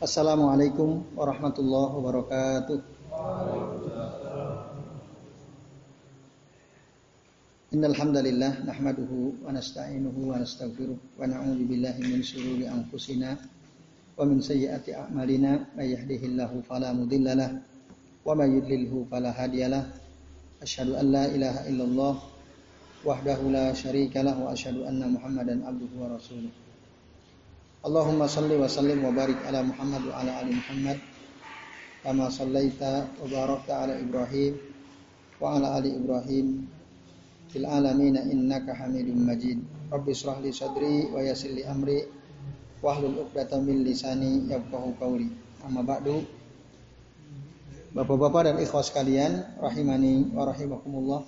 Assalamualaikum warahmatullahi wabarakatuh. Innal hamdalillah nahmaduhu wa nasta'inuhu wa nastaghfiruh wa na'udzu billahi min shururi anfusina wa min sayyiati a'malina may yahdihillahu fala mudhillalah wa may yudlilhu fala hadiyalah. Asyhadu an la ilaha illallah wahdahu la syarika lah wa asyhadu anna Muhammadan abduhu wa rasuluh. Allahumma salli wa sallim wa barik ala Muhammad wa ala ali Muhammad kama sallaita wa barakta ala Ibrahim wa ala ali Ibrahim fil alamin innaka Hamidum Majid. Rabbi israh li sadri wa yassir li amri wahlul 'uqdatam min lisani yafqahu qawli. Amma ba'du. Bapak-bapak dan ikhwas sekalian, rahimani wa rahimakumullah.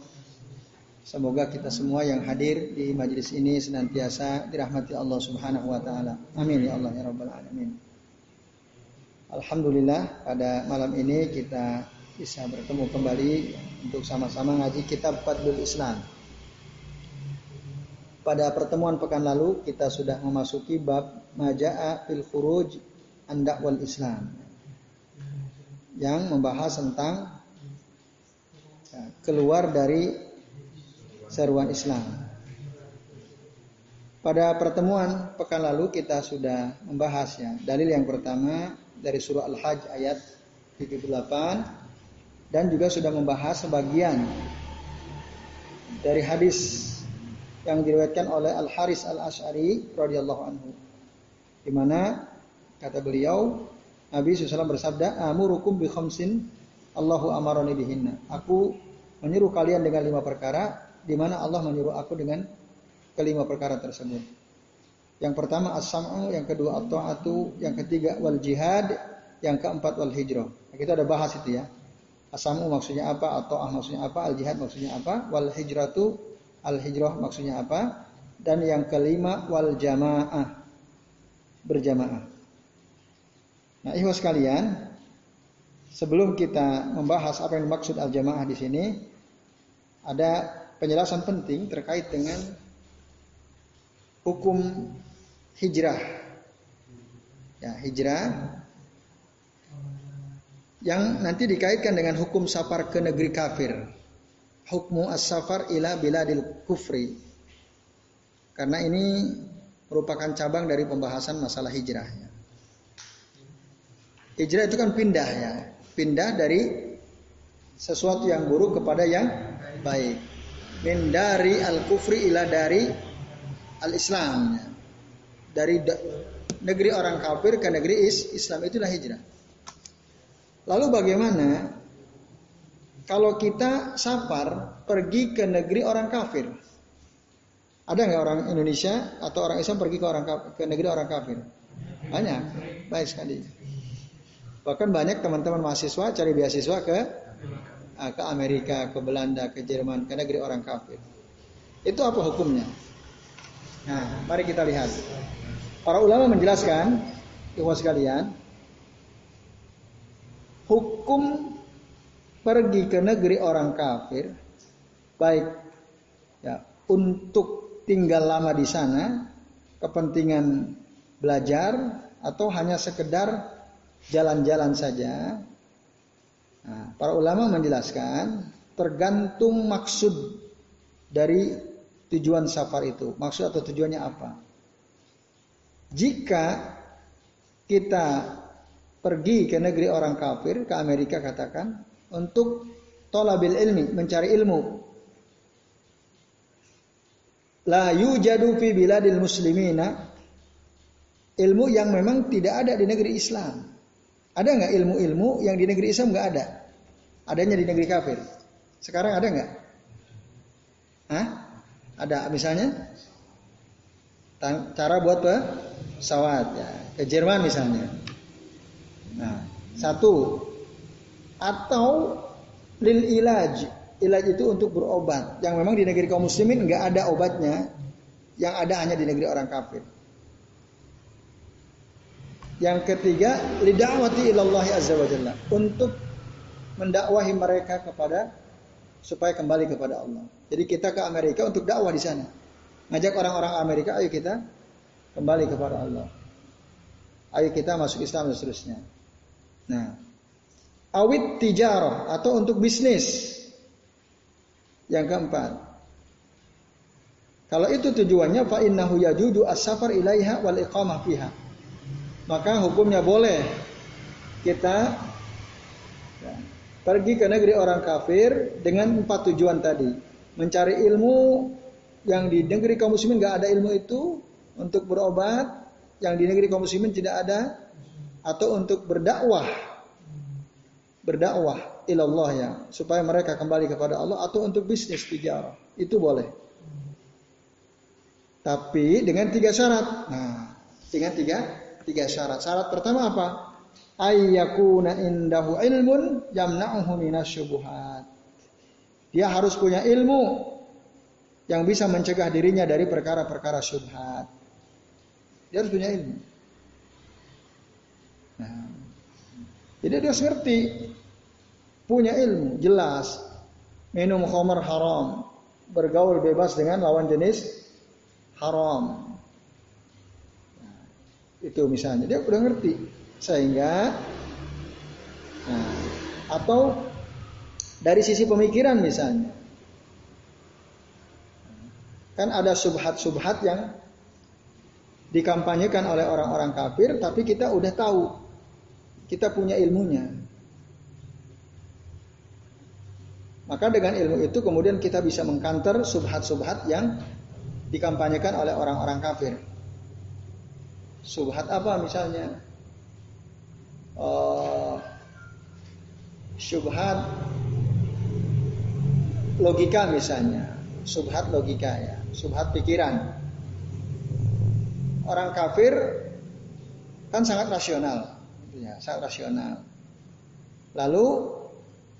Semoga kita semua yang hadir di majelis ini senantiasa dirahmati Allah Subhanahu wa taala. Amin ya Allah ya rabbal alamin. Alhamdulillah pada malam ini kita bisa bertemu kembali untuk sama-sama ngaji kitab Fadlul Islam pada pertemuan pekan lalu kita sudah memasuki bab Maja'a fil Khuruj an wal Islam yang membahas tentang ya, keluar dari seruan Islam. Pada pertemuan pekan lalu kita sudah membahas ya dalil yang pertama dari surah Al-Hajj ayat 78 dan juga sudah membahas sebagian dari hadis yang diriwayatkan oleh Al Haris Al Ashari radhiyallahu anhu. Di mana kata beliau Nabi SAW bersabda, "Amurukum bi khamsin Allahu amaroni bihinna." Aku menyuruh kalian dengan lima perkara di mana Allah menyuruh aku dengan kelima perkara tersebut. Yang pertama as-sam'u, yang kedua at-ta'atu, yang ketiga wal jihad, yang keempat wal hijrah. Nah, kita ada bahas itu ya. As-sam'u maksudnya apa, at-ta'ah maksudnya apa, al-jihad maksudnya apa, wal hijratu Al-hijrah maksudnya apa? Dan yang kelima wal jamaah. Berjamaah. Nah, ikhwas sekalian, sebelum kita membahas apa yang dimaksud al-jamaah di sini, ada penjelasan penting terkait dengan hukum hijrah. Ya, hijrah yang nanti dikaitkan dengan hukum safar ke negeri kafir hukmu as-safar ila biladil kufri. Karena ini merupakan cabang dari pembahasan masalah hijrah. Hijrah itu kan pindah ya, pindah dari sesuatu yang buruk kepada yang baik. Min dari al-kufri ila dari al-islam. Dari negeri orang kafir ke negeri is Islam itulah hijrah. Lalu bagaimana kalau kita safar pergi ke negeri orang kafir. Ada nggak orang Indonesia atau orang Islam pergi ke orang ke negeri orang kafir? Banyak, baik sekali. Bahkan banyak teman-teman mahasiswa cari beasiswa ke ke Amerika, ke Belanda, ke Jerman, ke negeri orang kafir. Itu apa hukumnya? Nah, mari kita lihat. Para ulama menjelaskan, ikhwas sekalian, hukum pergi ke negeri orang kafir, baik ya untuk tinggal lama di sana, kepentingan belajar atau hanya sekedar jalan-jalan saja. Para ulama menjelaskan tergantung maksud dari tujuan safar itu. Maksud atau tujuannya apa? Jika kita pergi ke negeri orang kafir, ke Amerika katakan, untuk tolabil ilmi, mencari ilmu. La yujadu fi biladil muslimina ilmu yang memang tidak ada di negeri Islam. Ada nggak ilmu-ilmu yang di negeri Islam nggak ada? Adanya di negeri kafir. Sekarang ada nggak? Hah? Ada misalnya? Cara buat pesawat ya. Ke Jerman misalnya. Nah, satu atau lil ilaj. Ilaj itu untuk berobat. Yang memang di negeri kaum muslimin nggak ada obatnya. Yang ada hanya di negeri orang kafir. Yang ketiga, lidawati ilallahi azza wa jalla. Untuk mendakwahi mereka kepada supaya kembali kepada Allah. Jadi kita ke Amerika untuk dakwah di sana. Ngajak orang-orang Amerika, ayo kita kembali kepada Allah. ayo kita masuk Islam dan seterusnya. Nah, awit tijarah atau untuk bisnis. Yang keempat, kalau itu tujuannya fa innahu yajudu as-safar ilaiha wal iqamah fiha. Maka hukumnya boleh kita pergi ke negeri orang kafir dengan empat tujuan tadi. Mencari ilmu yang di negeri kaum muslimin nggak ada ilmu itu untuk berobat, yang di negeri kaum muslimin tidak ada. Atau untuk berdakwah. Berdakwah ilallah ya supaya mereka kembali kepada Allah. Atau untuk bisnis tijarah. Itu boleh. Tapi dengan tiga syarat. Nah dengan tiga tiga syarat. Syarat pertama apa ayyakuna indahu ilmun yamna'uhu minasyubuhat dia harus punya ilmu yang bisa mencegah dirinya dari perkara-perkara syubhat. Dia harus punya ilmu. Nah, jadi dia harus ngerti. Punya ilmu, jelas. Minum khamar haram, bergaul bebas dengan lawan jenis haram. Nah, itu misalnya. Dia udah ngerti sehingga nah, atau dari sisi pemikiran misalnya kan ada subhat-subhat yang dikampanyekan oleh orang-orang kafir tapi kita udah tahu kita punya ilmunya Maka dengan ilmu itu kemudian kita bisa mengkanter subhat-subhat yang dikampanyekan oleh orang-orang kafir. Subhat apa misalnya? Uh, subhat logika misalnya, subhat logika ya, subhat pikiran. Orang kafir kan sangat rasional, ya, sangat rasional. Lalu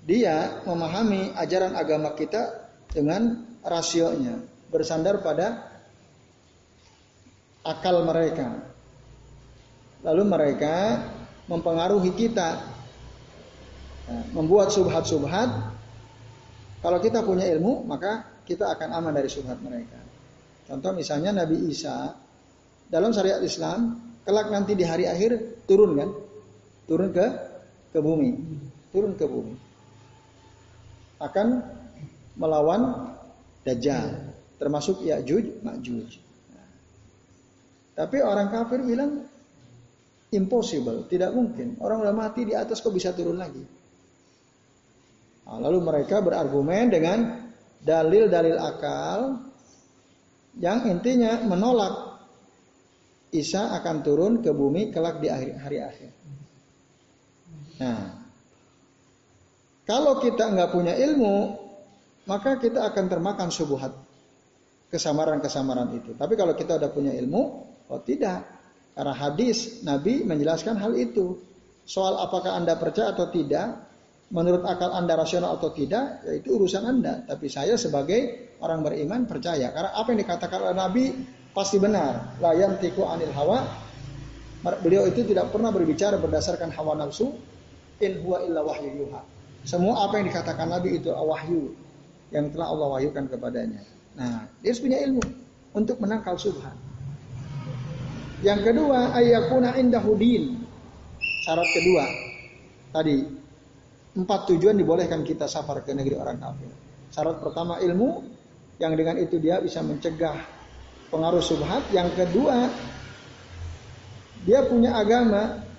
dia memahami ajaran agama kita dengan rasionya, bersandar pada akal mereka. Lalu mereka mempengaruhi kita, ya, membuat subhat-subhat. Kalau kita punya ilmu, maka kita akan aman dari subhat mereka. Contoh misalnya Nabi Isa dalam syariat Islam, kelak nanti di hari akhir turun kan, turun ke ke bumi, turun ke bumi akan melawan Dajjal, termasuk Ya'juj, Ma'juj. Tapi orang kafir bilang impossible, tidak mungkin. Orang udah mati di atas kok bisa turun lagi. Nah, lalu mereka berargumen dengan dalil-dalil akal yang intinya menolak Isa akan turun ke bumi kelak di akhir hari akhir. Nah, kalau kita nggak punya ilmu, maka kita akan termakan subuhat. Kesamaran-kesamaran itu. Tapi kalau kita udah punya ilmu, oh tidak. Karena hadis Nabi menjelaskan hal itu. Soal apakah Anda percaya atau tidak, menurut akal Anda rasional atau tidak, ya itu urusan Anda. Tapi saya sebagai orang beriman percaya. Karena apa yang dikatakan oleh Nabi pasti benar. Layan tiku anil hawa. Beliau itu tidak pernah berbicara berdasarkan hawa nafsu. In huwa illa wahyu yuha. Semua apa yang dikatakan Nabi itu wahyu yang telah Allah wahyukan kepadanya. Nah, dia harus punya ilmu untuk menangkal subhan. Yang kedua, ayakuna indahudin. Syarat kedua, tadi empat tujuan dibolehkan kita safar ke negeri orang kafir. Syarat pertama ilmu, yang dengan itu dia bisa mencegah pengaruh subhat. Yang kedua, dia punya agama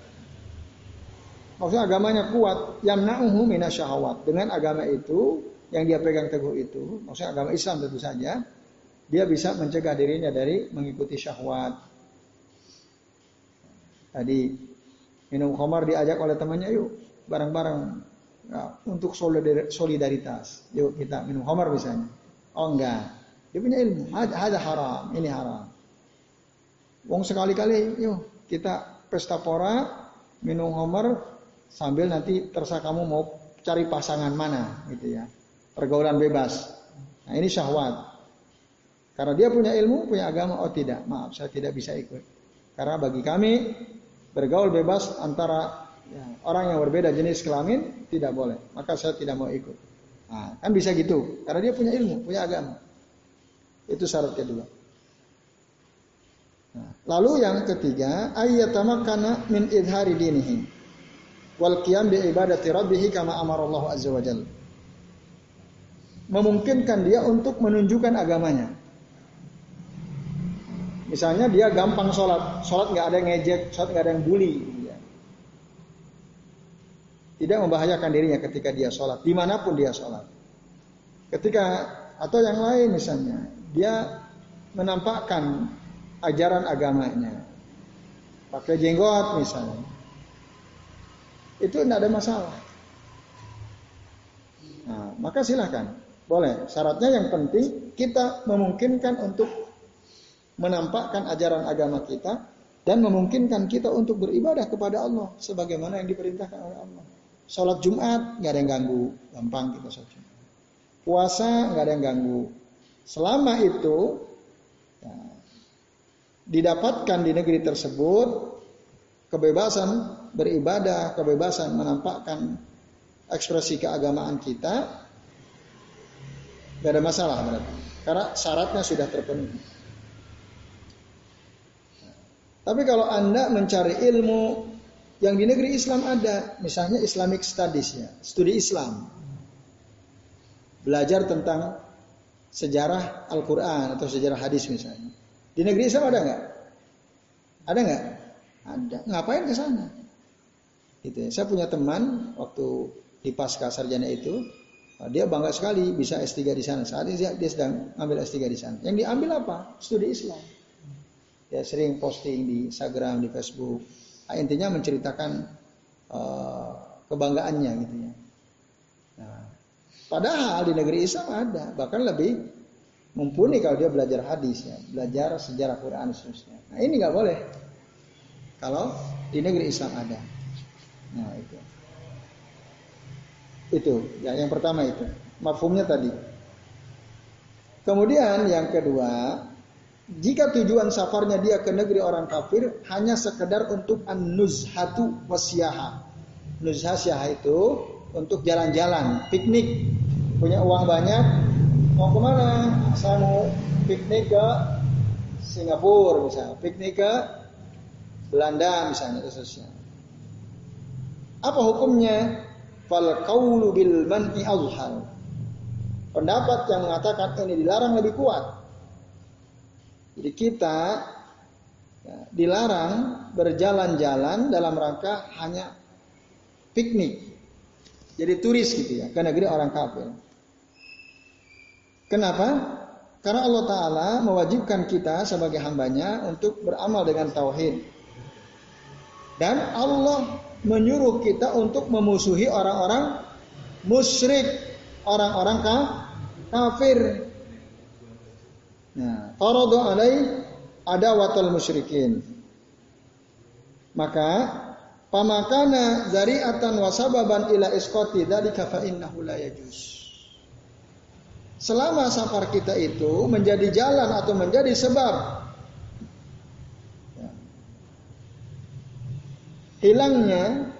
Maksudnya agamanya kuat, yamna'uhu minasyahawat. Dengan agama itu yang dia pegang teguh itu, maksudnya agama Islam tentu saja, dia bisa mencegah dirinya dari mengikuti syahwat. Tadi minum khamar diajak oleh temannya, yuk bareng-bareng ya, untuk solidaritas. Yuk kita minum khamar misalnya. Oh enggak, dia punya ilmu. Ada haram, ini haram. Wong sekali-kali, yuk kita pesta pora, minum khamar, sambil nanti terserah kamu mau cari pasangan mana gitu ya pergaulan bebas nah ini syahwat karena dia punya ilmu punya agama oh tidak maaf saya tidak bisa ikut karena bagi kami bergaul bebas antara ya, orang yang berbeda jenis kelamin tidak boleh. Maka saya tidak mau ikut. Nah, kan bisa gitu. Karena dia punya ilmu punya agama. Itu syarat kedua. Nah, lalu yang ketiga, ayyatamakkana min idhari dinihi wal qiyam bi ibadati rabbih kama amara Allah azza wa jalla. Memungkinkan dia untuk menunjukkan agamanya. Misalnya dia gampang sholat, sholat nggak ada yang ngejek, sholat nggak ada yang bully, tidak membahayakan dirinya ketika dia sholat, di mana pun dia sholat. Ketika atau yang lain misalnya, dia menampakkan ajaran agamanya, pakai jenggot misalnya, itu tidak ada masalah. Nah, maka silahkan, boleh. Syaratnya yang penting kita memungkinkan untuk menampakkan ajaran agama kita dan memungkinkan kita untuk beribadah kepada Allah sebagaimana yang diperintahkan oleh Allah. Sholat Jumat nggak ada yang ganggu, gampang kita sholat Jumat. Puasa nggak ada yang ganggu. Selama itu ya, didapatkan di negeri tersebut kebebasan beribadah, kebebasan menampakkan ekspresi keagamaan kita, nggak ada masalah berarti. Karena syaratnya sudah terpenuhi. Tapi kalau Anda mencari ilmu yang di negeri Islam ada, misalnya Islamic Studies ya, studi Islam. Belajar tentang sejarah Al-Quran atau sejarah hadis misalnya. Di negeri Islam ada nggak? Ada nggak? Ada. Ngapain ke sana? Gitu ya. Saya punya teman waktu di pasca sarjana itu, dia bangga sekali bisa S3 di sana. Saat ini dia, sedang ambil S3 di sana. Yang diambil apa? Studi Islam ya sering posting di Instagram, di Facebook. Nah, intinya menceritakan uh, kebanggaannya gitu ya. Nah, padahal di negeri Islam ada, bahkan lebih mumpuni kalau dia belajar hadis ya, belajar sejarah Quran seterusnya. Nah ini nggak boleh kalau di negeri Islam ada. Nah itu, itu ya yang pertama itu, mafhumnya tadi. Kemudian yang kedua, jika tujuan safarnya dia ke negeri orang kafir hanya sekedar untuk an-nuzhatu wasyaha. Nuzhah syah itu untuk jalan-jalan, piknik. Punya uang banyak, mau ke mana? Saya mau piknik ke Singapura misalnya, piknik ke Belanda misalnya, khususnya. Apa hukumnya? Fal qawlu bil man'i. Pendapat yang mengatakan ini dilarang lebih kuat jadi kita ya, dilarang berjalan-jalan dalam rangka hanya piknik. Jadi turis gitu ya, ke negeri orang kafir. Kenapa? Karena Allah Ta'ala mewajibkan kita sebagai hambanya untuk beramal dengan tauhid. Dan Allah menyuruh kita untuk memusuhi orang-orang musyrik, orang-orang kafir. Nah, faradu alai watal musyrikin. Maka pamakana zari'atan wa sababan ila isqati dzalika fa innahu. Selama safar kita itu menjadi jalan atau menjadi sebab ya, hilangnya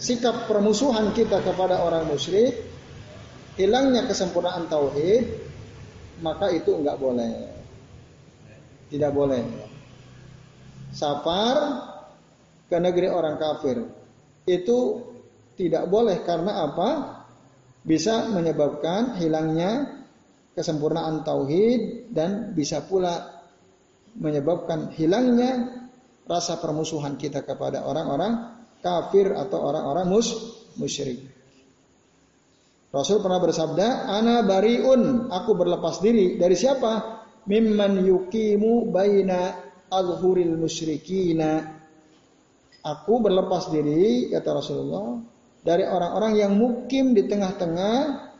sikap permusuhan kita kepada orang musyrik, hilangnya kesempurnaan tauhid, maka itu enggak boleh. Tidak boleh. Safar ke negeri orang kafir itu tidak boleh karena apa? Bisa menyebabkan hilangnya kesempurnaan tauhid dan bisa pula menyebabkan hilangnya rasa permusuhan kita kepada orang-orang kafir atau orang-orang mus musyrik. Rasul pernah bersabda, "Ana bariun, aku berlepas diri dari siapa? Mimman yukimu baina azhuril musyrikina." Aku berlepas diri kata Rasulullah dari orang-orang yang mukim di tengah-tengah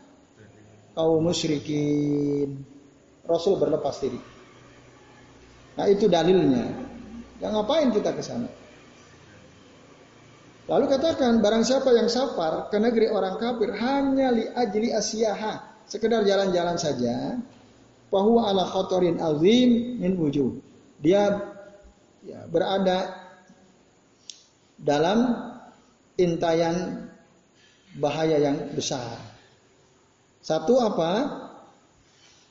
kaum musyrikin. Rasul berlepas diri. Nah, itu dalilnya. Yang ngapain kita ke sana? Lalu katakan barang siapa yang safar ke negeri orang kafir hanya li ajli asyaha, sekedar jalan-jalan saja, bahwa ala khotorin azim min wujud. Dia ya, berada dalam intayan bahaya yang besar. Satu apa?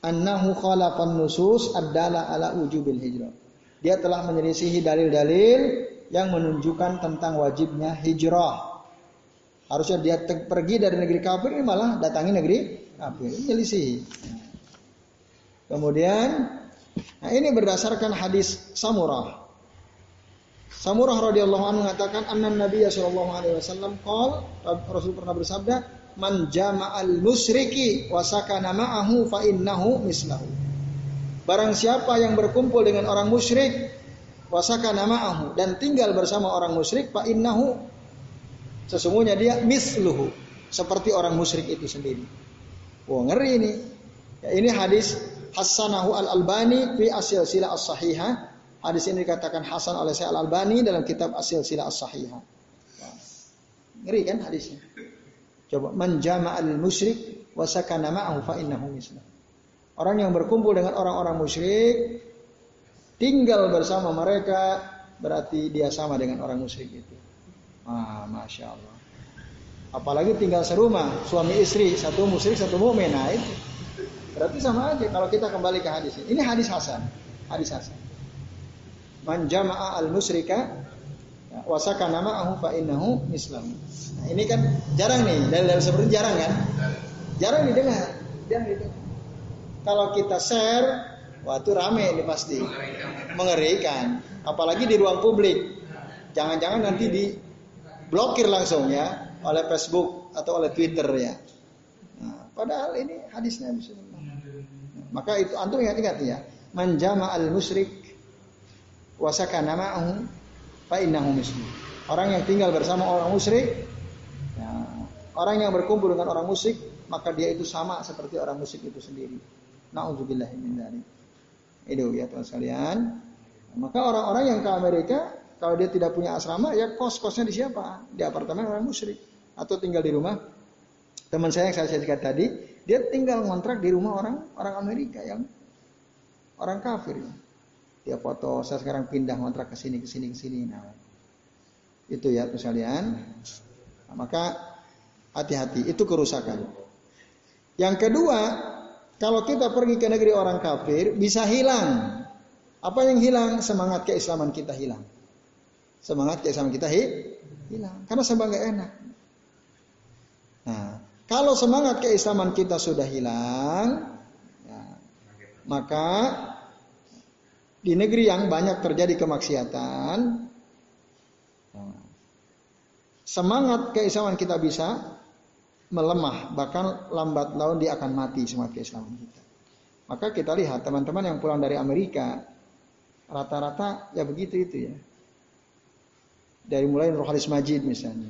Annahu khalafan nusus adalah ala wujubil hijrah. dia telah menyelisihi dalil-dalil yang menunjukkan tentang wajibnya hijrah. Harusnya dia pergi dari negeri kafir ini malah datangi negeri kafir. Menyelisihi. Kemudian, nah ini berdasarkan hadis Samurah. Samurah radhiyallahu anhu mengatakan anna Nabi sallallahu alaihi wasallam qol Rasul pernah bersabda man jama'al musyriki wa sakana ma'ahu fa innahu mislahu. Barang siapa yang berkumpul dengan orang musyrik wasaka nama'ahu dan tinggal bersama orang musyrik fa innahu sesungguhnya dia misluhu seperti orang musyrik itu sendiri. Wah ngeri ini. Ya, ini hadis Hasanahu Al Albani fi Asil Sila As Sahihah. Hadis ini dikatakan Hasan oleh Syekh Al Albani dalam kitab Asil Sila As Sahihah. Ngeri kan hadisnya? Coba menjama al musyrik wasakana ma'ahu fa innahu misluhu. Orang yang berkumpul dengan orang-orang musyrik, tinggal bersama mereka, berarti dia sama dengan orang musyrik itu. Ah, masya Allah. Apalagi tinggal serumah, suami istri, satu musyrik, satu mukmin. Nah, itu. Berarti sama aja kalau kita kembali ke hadis ini. Ini hadis Hasan. Hadis Hasan. Man jama'a al musyrika wasaka nama ahu fa innahu mislam. Nah, ini kan jarang nih, dalil-dalil seperti jarang kan? Jarang didengar. Jarang didengar. Kalau kita share, wah itu rame pasti. Mengerikan. Apalagi di ruang publik. Jangan-jangan nanti di blokir langsung ya oleh Facebook atau oleh Twitter ya. Nah, padahal ini hadisnya Bismillah. Maka itu antum ingat-ingat ya. Manjama al musyrik wasaka nama'ahu fa innahu muslim. Orang yang tinggal bersama orang musyrik ya, orang yang berkumpul dengan orang musyrik maka dia itu sama seperti orang musyrik itu sendiri. Nauzubillah. Itu ya teman sekalian. Maka orang-orang yang ke Amerika kalau dia tidak punya asrama ya kos-kosnya di siapa? Di apartemen orang musyrik atau tinggal di rumah teman saya yang saya ceritakan tadi, dia tinggal ngontrak di rumah orang orang Amerika yang orang kafir. Dia foto, saya sekarang pindah ngontrak ke sini ke sini ke sini. Nah, itu ya teman sekalian. Nah, maka hati-hati, itu kerusakan. Yang kedua, kalau kita pergi ke negeri orang kafir, bisa hilang. Apa yang hilang? Semangat keislaman kita hilang. Semangat keislaman kita hilang. Karena sebab gak enak. Nah, kalau semangat keislaman kita sudah hilang, ya, maka di negeri yang banyak terjadi kemaksiatan, nah, semangat keislaman kita bisa melemah, bahkan lambat laun dia akan mati semangat keislaman kita. Maka kita lihat teman-teman yang pulang dari Amerika, rata-rata ya begitu itu ya. Dari mulai Rohalis Majid misalnya,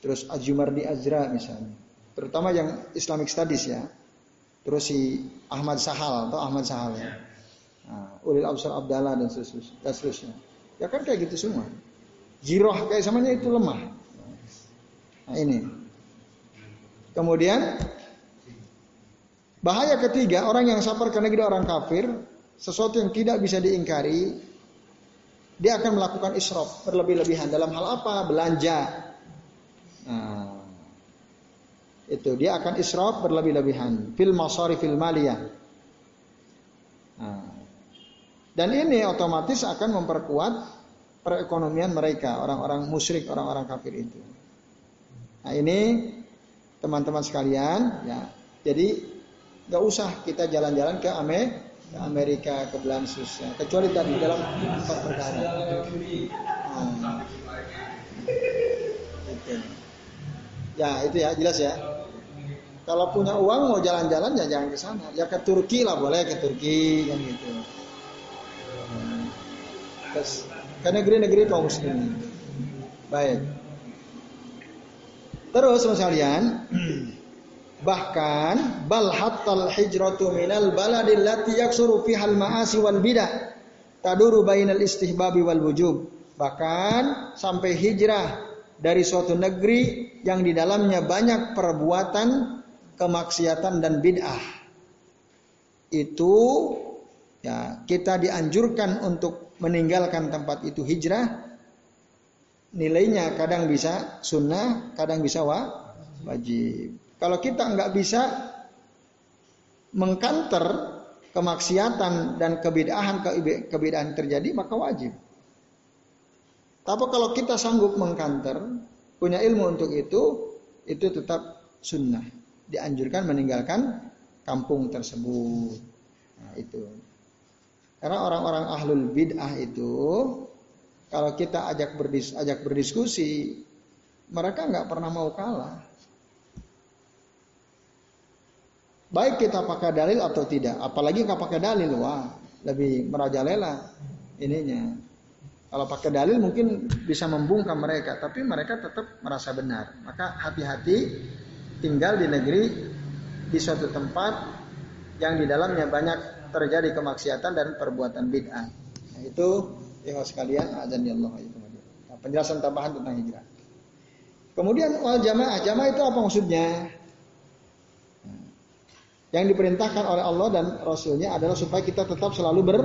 terus Ajumardi Azra misalnya, terutama yang Islamic Studies ya, terus si Ahmad Sahal atau Ahmad Sahal ya, nah, Ulil Absar Abdallah dan seterusnya. Ya kan kayak gitu semua. Jiroh kayak samanya itu lemah. Nah ini Kemudian bahaya ketiga orang yang safar ke negeri orang kafir, sesuatu yang tidak bisa diingkari, dia akan melakukan israf berlebih-lebihan dalam hal apa? Belanja. Nah, itu dia akan israf berlebih-lebihan fil masari fil maliyah. Nah, dan ini otomatis akan memperkuat perekonomian mereka, orang-orang musyrik, orang-orang kafir itu. Nah ini teman-teman sekalian ya. Jadi nggak usah kita jalan-jalan ke Ame ke Amerika ke Belansus ya. kecuali tadi dalam empat perkara. Hmm. Ya itu ya jelas ya. Kalau punya uang mau jalan-jalan ya jangan ke sana. Ya ke Turki lah boleh ke Turki kan gitu. Hmm. Terus ke negeri-negeri kaum muslimin. Baik. Terus sekalian, bahkan bal hattal hijratu minal baladil lati yaksuru fihal ma'asi wal bidah taduru bainal istihbabi wal wujub. Bahkan sampai hijrah dari suatu negeri yang di dalamnya banyak perbuatan kemaksiatan dan bid'ah. Itu ya kita dianjurkan untuk meninggalkan tempat itu hijrah nilainya kadang bisa sunnah, kadang bisa wa, wajib. Kalau kita nggak bisa mengkanter kemaksiatan dan kebidahan kebidahan terjadi maka wajib. Tapi kalau kita sanggup mengkanter, punya ilmu untuk itu, itu tetap sunnah. Dianjurkan meninggalkan kampung tersebut. Nah, itu. Karena orang-orang ahlul bid'ah itu, kalau kita ajak, berdis, ajak berdiskusi, mereka nggak pernah mau kalah. Baik kita pakai dalil atau tidak, apalagi nggak pakai dalil, wah lebih merajalela ininya. Kalau pakai dalil mungkin bisa membungkam mereka, tapi mereka tetap merasa benar. Maka hati-hati tinggal di negeri di suatu tempat yang di dalamnya banyak terjadi kemaksiatan dan perbuatan bid'ah. Nah, itu ya sekalian azan ya Allah. Nah, penjelasan tambahan tentang hijrah. Kemudian wal jamaah, jamaah itu apa maksudnya? Yang diperintahkan oleh Allah dan Rasulnya adalah supaya kita tetap selalu ber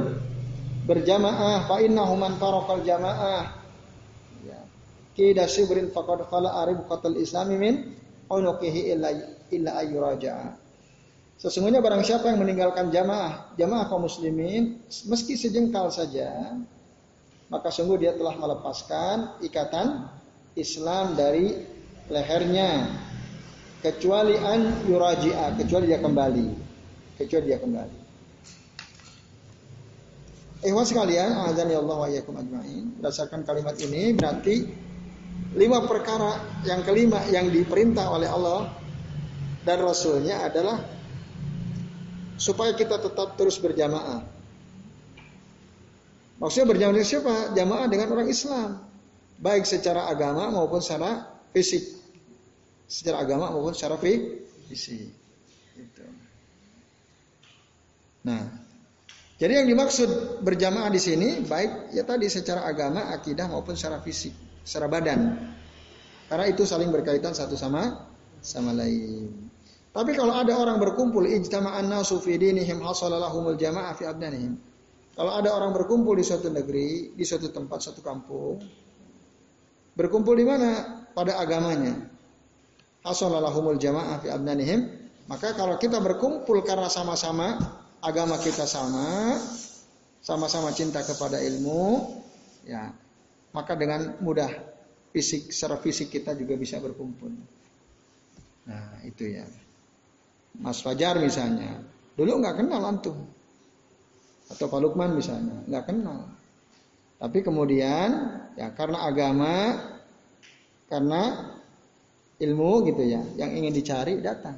berjamaah fa innahu man faraqal jamaah ya kida sibrin faqad khala arib qatal islami min unuqihi illa illa ayyuraja'a Sesungguhnya barang siapa yang meninggalkan jamaah, jamaah kaum muslimin, meski sejengkal saja, maka sungguh dia telah melepaskan ikatan Islam dari lehernya, kecuali an yuraji'a, kecuali dia kembali, kecuali dia kembali. Ikhwan sekalian, azan ya Allah wa iyyakum ajmain. Berdasarkan kalimat ini berarti lima perkara yang kelima yang diperintah oleh Allah dan Rasulnya adalah supaya kita tetap terus berjamaah. Maksudnya berjamaah dengan siapa? Jamaah dengan orang Islam. Baik secara agama maupun secara fisik. Secara agama maupun secara fisik. Gitu. Nah, jadi yang dimaksud berjamaah di sini baik ya tadi secara agama, akidah maupun secara fisik, secara badan. Karena itu saling berkaitan satu sama sama lain. Tapi kalau ada orang berkumpul ijtama'an nasu fi dinihim hasalalahumul jama'ah fi abdanihim. Kalau ada orang berkumpul di suatu negeri, di suatu tempat, suatu kampung, berkumpul di mana? Pada agamanya. Hasalalahumul jama'ah fi abdanihim. Maka kalau kita berkumpul karena sama-sama agama kita sama, sama-sama cinta kepada ilmu, ya, maka dengan mudah fisik secara fisik kita juga bisa berkumpul. Nah, itu ya. Mas Fajar misalnya, dulu nggak kenal antum. Atau Pak Lukman misalnya, nggak kenal. Tapi kemudian ya karena agama, karena ilmu gitu ya, yang ingin dicari datang.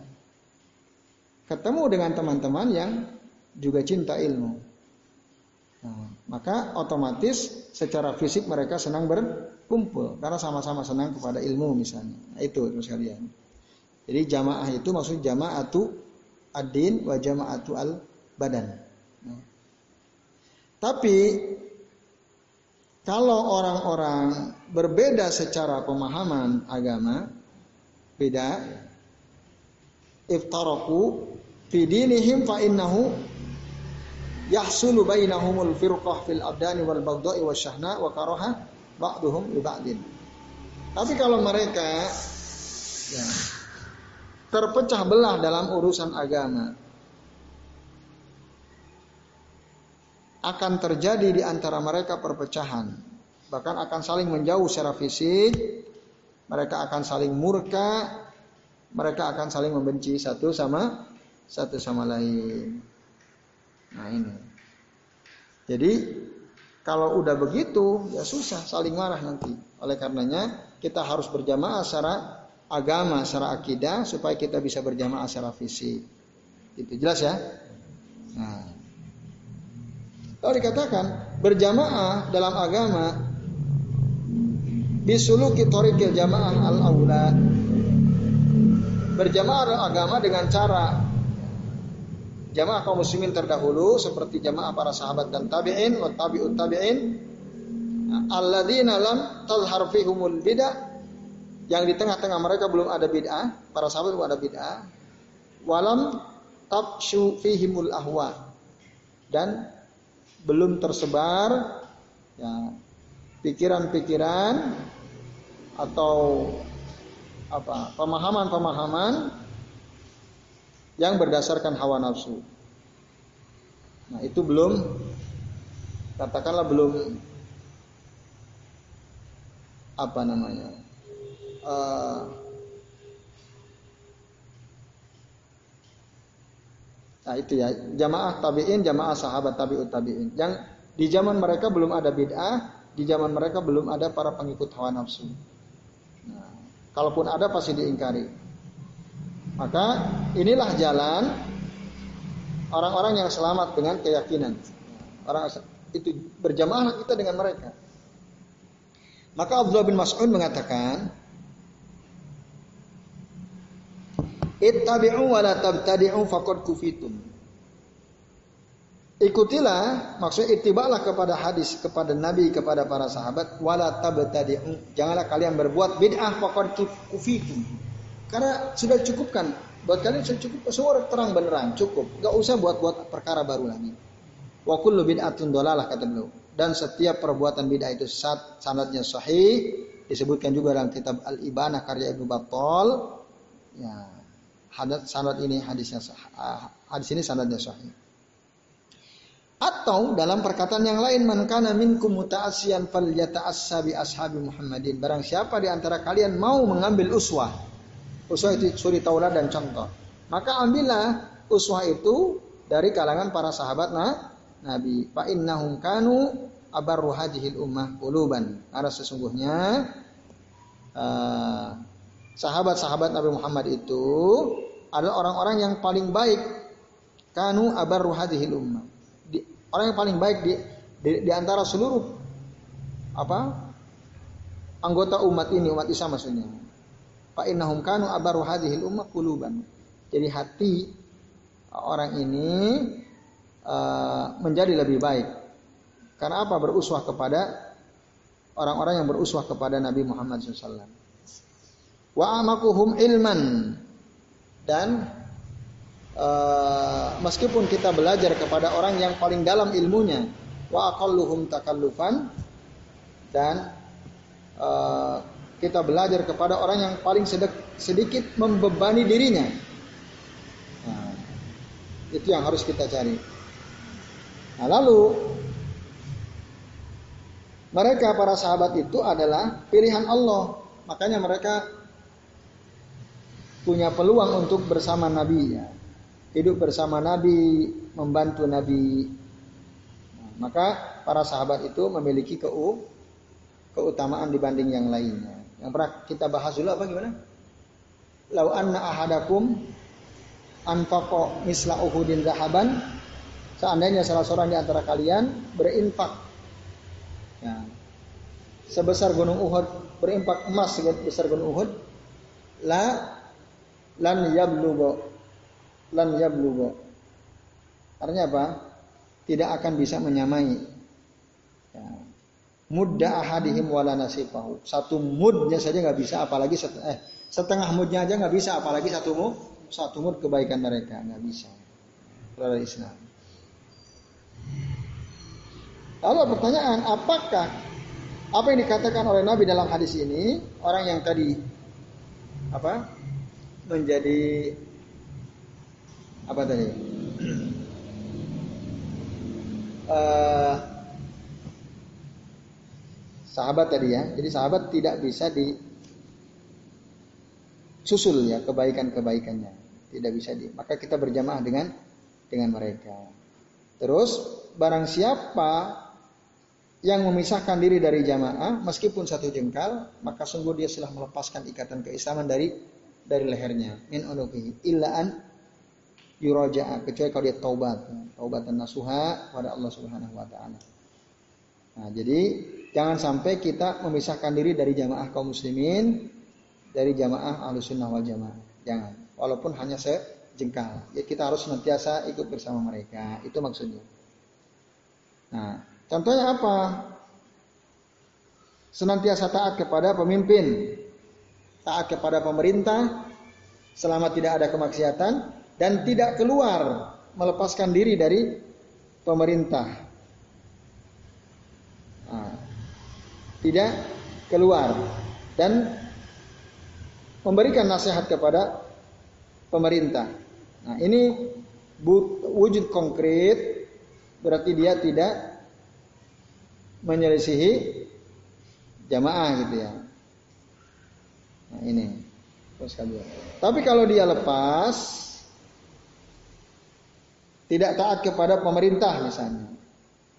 Ketemu dengan teman-teman yang juga cinta ilmu. Nah, maka otomatis secara fisik mereka senang berkumpul karena sama-sama senang kepada ilmu misalnya. Nah, itu terus kalian. Jadi jamaah itu maksud jamaatu ad-din wa jamaatu al-badan. Nah. Tapi kalau orang-orang berbeda secara pemahaman agama, beda, iftaraku fi dinihim fa innahu yahsulu bainahumul firqah fil abdani wal baghdai wasyahna wa karaha ba'duhum li ba'din. Tapi kalau mereka ya, terpecah belah dalam urusan agama, akan terjadi di antara mereka perpecahan. Bahkan akan saling menjauh secara fisik, mereka akan saling murka, mereka akan saling membenci satu sama satu sama lain. Nah ini. Jadi kalau udah begitu ya susah saling marah nanti. Oleh karenanya kita harus berjamaah secara agama, secara akidah supaya kita bisa berjamaah secara fisik. Itu jelas ya? Nah. Kalau dikatakan berjamaah dalam agama bisuluki torikil jamaah al aulad berjamaah dalam agama dengan cara jamaah kaum muslimin terdahulu seperti jamaah para sahabat dan tabi'in wa tabi'ut tabi'in alladzina lam tazhar fihumul bid'ah. Yang di tengah-tengah mereka belum ada bid'ah, para sahabat belum ada bid'ah. Walam tabshu fihimul ahwa. Dan belum tersebar ya pikiran-pikiran atau apa pemahaman-pemahaman yang berdasarkan hawa nafsu. Nah itu belum katakanlah belum apa namanya uh, nah itu ya. Jamaah tabiin jamaah sahabat tabiut tabiin. Yang di zaman mereka belum ada bid'ah di zaman mereka belum ada para pengikut hawa nafsu. Nah, kalaupun ada pasti diingkari. Maka inilah jalan orang-orang yang selamat dengan keyakinan. Orang itu berjamaah kita dengan mereka. Maka Abdullah bin Mas'ud mengatakan, Ittabi'u wa la tabtadi'u faqad kufitum. Ikutilah, maksudnya itibaklah kepada hadis, kepada Nabi, kepada para sahabat, wala tabtadi'u. Janganlah kalian berbuat bid'ah faqad kufitum. Karena sudah cukupkan buat kalian sudah cukup semua terang beneran, cukup. Gak usah buat-buat perkara baru lagi. Wa kullu bid'atun dolalah kata beliau dan setiap perbuatan bid'ah itu sanadnya sahih disebutkan juga dalam kitab Al-Ibanah karya Ibnu Battal ya hadis sanad ini hadisnya ah, hadis ini sanadnya sahih atau dalam perkataan yang lain man kana minkum muta'assiyan falyata'assa bi ashabi Muhammadin barang siapa di antara kalian mau mengambil uswah uswah itu suri taulah dan contoh maka ambillah uswah itu dari kalangan para sahabat nah Nabi. Fa innahum kanu abarru hadhil ummah quluban. Karena sesungguhnya uh, sahabat-sahabat Nabi Muhammad itu adalah orang-orang yang paling baik kanu abarru hadhil ummah. Orang yang paling baik di, di, di antara seluruh apa anggota umat ini umat Islam maksudnya. Fa innahum kanu abarru hadhil ummah quluban. Jadi hati orang ini Eh, menjadi lebih baik. Karena apa? Beruswah kepada orang-orang yang beruswah kepada Nabi Muhammad SAW. Wa amakuhum ilman dan uh, meskipun kita belajar kepada orang yang paling dalam ilmunya, wa aqalluhum takallufan dan uh, kita belajar kepada orang yang paling sedikit membebani dirinya. Nah, itu yang harus kita cari. Nah, lalu mereka para sahabat itu adalah pilihan Allah. Makanya mereka punya peluang untuk bersama Nabi ya. Hidup bersama Nabi, membantu Nabi. Nah, maka para sahabat itu memiliki keu keutamaan dibanding yang lainnya. Yang pernah kita bahas dulu apa gimana? Lau anna ahadakum anfaqa misla uhudin zahaban Seandainya salah seorang di antara kalian berinfak ya, sebesar gunung Uhud, berinfak emas sebesar gunung Uhud, la lan yablugo, lan yablugo. Artinya apa? Tidak akan bisa menyamai ya. mudda ahadihim wala nasifahu. Satu mudnya saja nggak bisa, apalagi set, eh, setengah mudnya aja nggak bisa, apalagi satu mud, satu mud kebaikan mereka nggak bisa. Kalau Islam. Lalu pertanyaan, apakah apa yang dikatakan oleh Nabi dalam hadis ini orang yang tadi apa menjadi apa tadi? Uh, sahabat tadi ya. Jadi sahabat tidak bisa di susul ya kebaikan kebaikannya tidak bisa di maka kita berjamaah dengan dengan mereka. Terus barang siapa yang memisahkan diri dari jamaah meskipun satu jengkal maka sungguh dia sudah melepaskan ikatan keislaman dari dari lehernya min unuqihi illa an yuraja'a kecuali kalau dia taubat taubatan nasuha pada Allah Subhanahu wa taala. Nah, jadi jangan sampai kita memisahkan diri dari jamaah kaum muslimin dari jamaah Ahlussunnah wal Jamaah. Jangan. Walaupun hanya sejengkal. Ya kita harus senantiasa ikut bersama mereka. Itu maksudnya. Nah, Contohnya apa? Senantiasa taat kepada pemimpin, taat kepada pemerintah, selama tidak ada kemaksiatan, dan tidak keluar melepaskan diri dari pemerintah. Nah, tidak keluar dan memberikan nasihat kepada pemerintah. Nah, ini wujud konkret berarti dia tidak menyelisihi jamaah gitu ya. Nah ini terus kalian. Tapi kalau dia lepas tidak taat kepada pemerintah misalnya,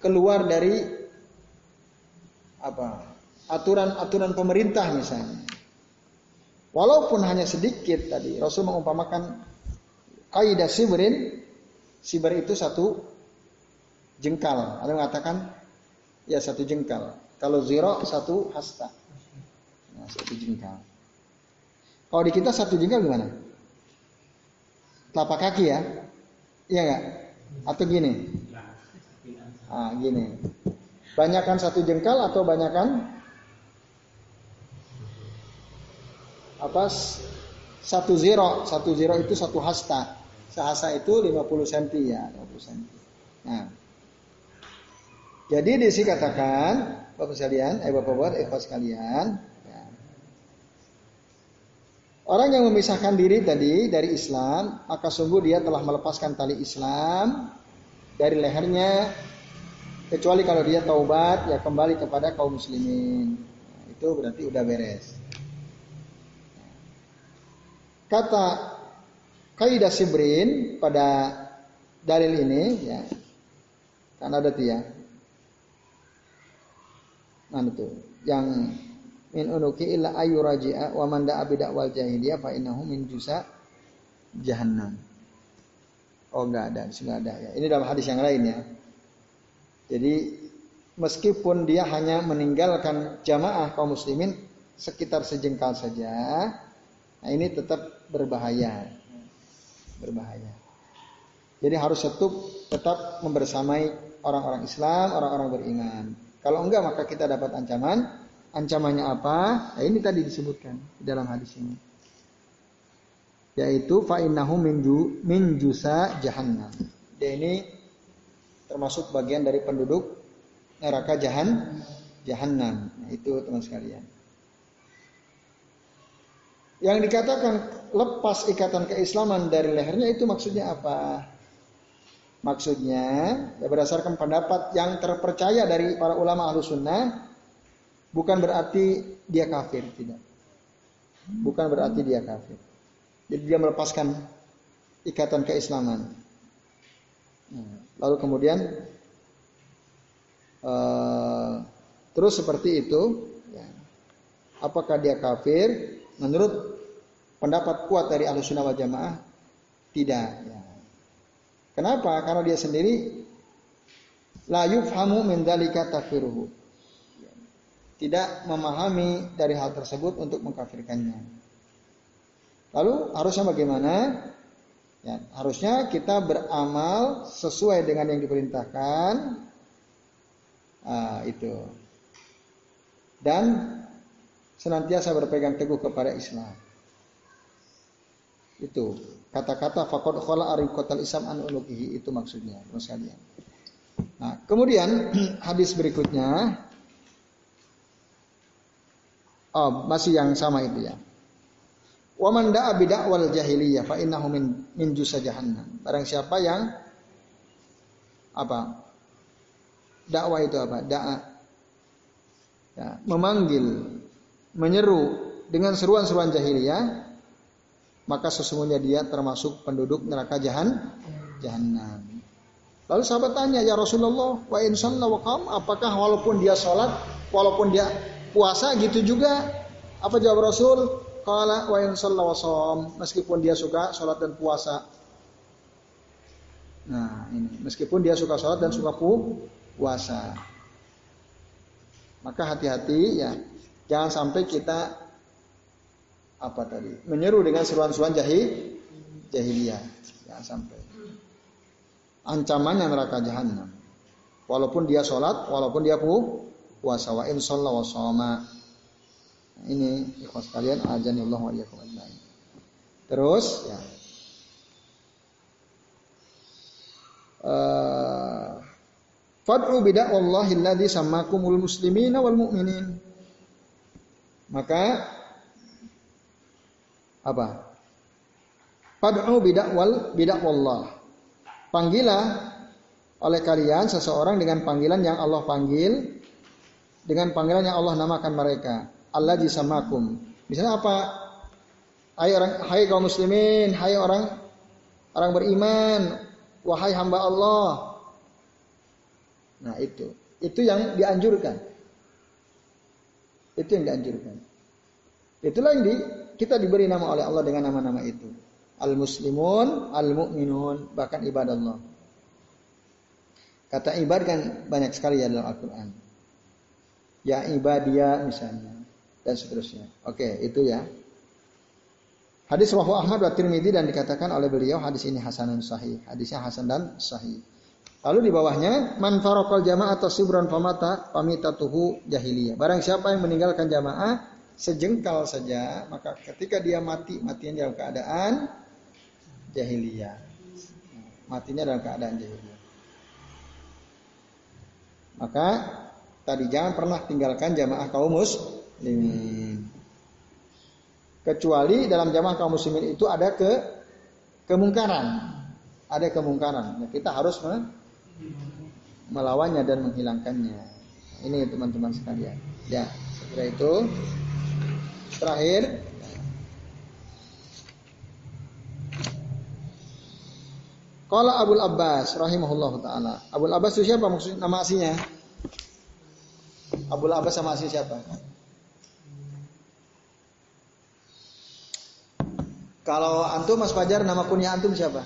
keluar dari apa aturan-aturan pemerintah misalnya, walaupun hanya sedikit tadi Rasul mengumpamakan kaidah sibrin, siber itu satu jengkal, ada mengatakan ya satu jengkal, kalau zero satu hasta, nah, satu jengkal. Kalau di kita satu jengkal gimana? Telapak kaki ya, iya nggak? Atau gini? Ah, gini. Banyakan satu jengkal atau banyakan apa? Satu zero, satu zero itu satu hasta. Sehasta itu 50 cm ya, 50 cm. Nah. Jadi di sini katakan, Bapak sekalian, eh Bapak-bapak, ikhwas sekalian, Orang yang memisahkan diri tadi dari Islam, maka sungguh dia telah melepaskan tali Islam dari lehernya, kecuali kalau dia taubat ya kembali kepada kaum muslimin. Nah, itu berarti udah beres. Kata kaidah Sibrin pada dalil ini ya, kan ada ya. Mana tuh? Yang min unuki illa ayu raji'a wa man da'a bidakwal jahiliyah fa innahu min jusa jahannam. Oh enggak ada, enggak ada ya. Ini dalam hadis yang lain ya. Jadi meskipun dia hanya meninggalkan jamaah kaum muslimin sekitar sejengkal saja, nah ini tetap berbahaya. Berbahaya. Jadi harus tetap tetap membersamai orang-orang Islam, orang-orang beriman. Kalau enggak maka kita dapat ancaman Ancamannya apa? Nah, ini tadi disebutkan di dalam hadis ini. Yaitu fa'innahu minju, minjusa jahannam. Dia ini termasuk bagian dari penduduk neraka jahan jahannam. Nah, itu teman sekalian. Yang dikatakan lepas ikatan keislaman dari lehernya itu maksudnya apa? Maksudnya ya berdasarkan pendapat yang terpercaya dari para ulama ahlu sunnah Bukan berarti dia kafir, tidak. Bukan berarti dia kafir. Jadi dia melepaskan ikatan keislaman. Nah, lalu kemudian uh, terus seperti itu, ya. apakah dia kafir? Menurut pendapat kuat dari ahlu sunnah wal jamaah, tidak. Ya. Kenapa? Karena dia sendiri la yufhamu min dalika takfiruhu tidak memahami dari hal tersebut untuk mengkafirkannya. Lalu harusnya bagaimana? Ya, harusnya kita beramal sesuai dengan yang diperintahkan. Ah, itu. Dan senantiasa berpegang teguh kepada Islam. Itu kata-kata fakod khola arikotal islam an itu maksudnya. Nah, kemudian hadis berikutnya Oh, masih yang sama itu ya. Wa man da'a bidakwal jahiliyah fa innahu min min jusa jahannam. Barang siapa yang apa? Dakwah itu apa? Da'a ya, memanggil, menyeru dengan seruan-seruan jahiliyah, maka sesungguhnya dia termasuk penduduk neraka jahan, jahannam. Lalu sahabat tanya, ya Rasulullah, wa insya wa qam, apakah walaupun dia sholat, walaupun dia puasa gitu juga. Apa jawab Rasul? Kala wa in meskipun dia suka sholat dan puasa. Nah, ini meskipun dia suka sholat dan suka pu puasa. Maka hati-hati ya. Jangan sampai kita apa tadi? Menyeru dengan seruan-seruan jahil jahiliyah. Jangan sampai. Ancamannya neraka jahanam. Walaupun dia sholat, walaupun dia pu puasa wa in shalla wa shoma. Ini ikhwas kalian ajanillah wa iyyakum ajmain. Terus ya. Uh, Fad'u bida'wallahi alladhi sammakumul muslimina wal mu'minin. Maka apa? Fad'u bida'wal bida'wallah. Panggillah oleh kalian seseorang dengan panggilan yang Allah panggil dengan panggilan yang Allah namakan mereka. Allah jisamakum. Misalnya apa? Hai orang, hai kaum muslimin, hai orang orang beriman, wahai hamba Allah. Nah itu, itu yang dianjurkan. Itu yang dianjurkan. Itulah yang di, kita diberi nama oleh Allah dengan nama-nama itu. Al-muslimun, al-mu'minun, bahkan ibadah Allah. Kata ibad kan banyak sekali ya dalam Al-Quran. Ya ibadia misalnya. Dan seterusnya. Oke, itu ya. Hadis Rahu Ahmad wa Tirmidzi dan dikatakan oleh beliau hadis ini hasanun sahih. Hadisnya hasan dan sahih. Lalu di bawahnya man faraqal jamaah atau subran famata pamitatuhu jahiliyah. Barang siapa yang meninggalkan jamaah sejengkal saja, maka ketika dia mati, matinya dalam keadaan jahiliyah. Matinya dalam keadaan jahiliyah. Maka tadi jangan pernah tinggalkan jamaah kaum muslimin. Kecuali dalam jamaah kaum muslimin itu ada ke kemungkaran. Ada kemungkaran. Ya, kita harus melawannya dan menghilangkannya. Ini teman-teman sekalian. Ya, setelah itu terakhir Qala Abdul Abbas rahimahullah taala. Abdul Abbas itu siapa maksud nama aslinya? Abdul Abbas sama asli siapa? Kalau antum Mas Fajar nama kunyah antum siapa?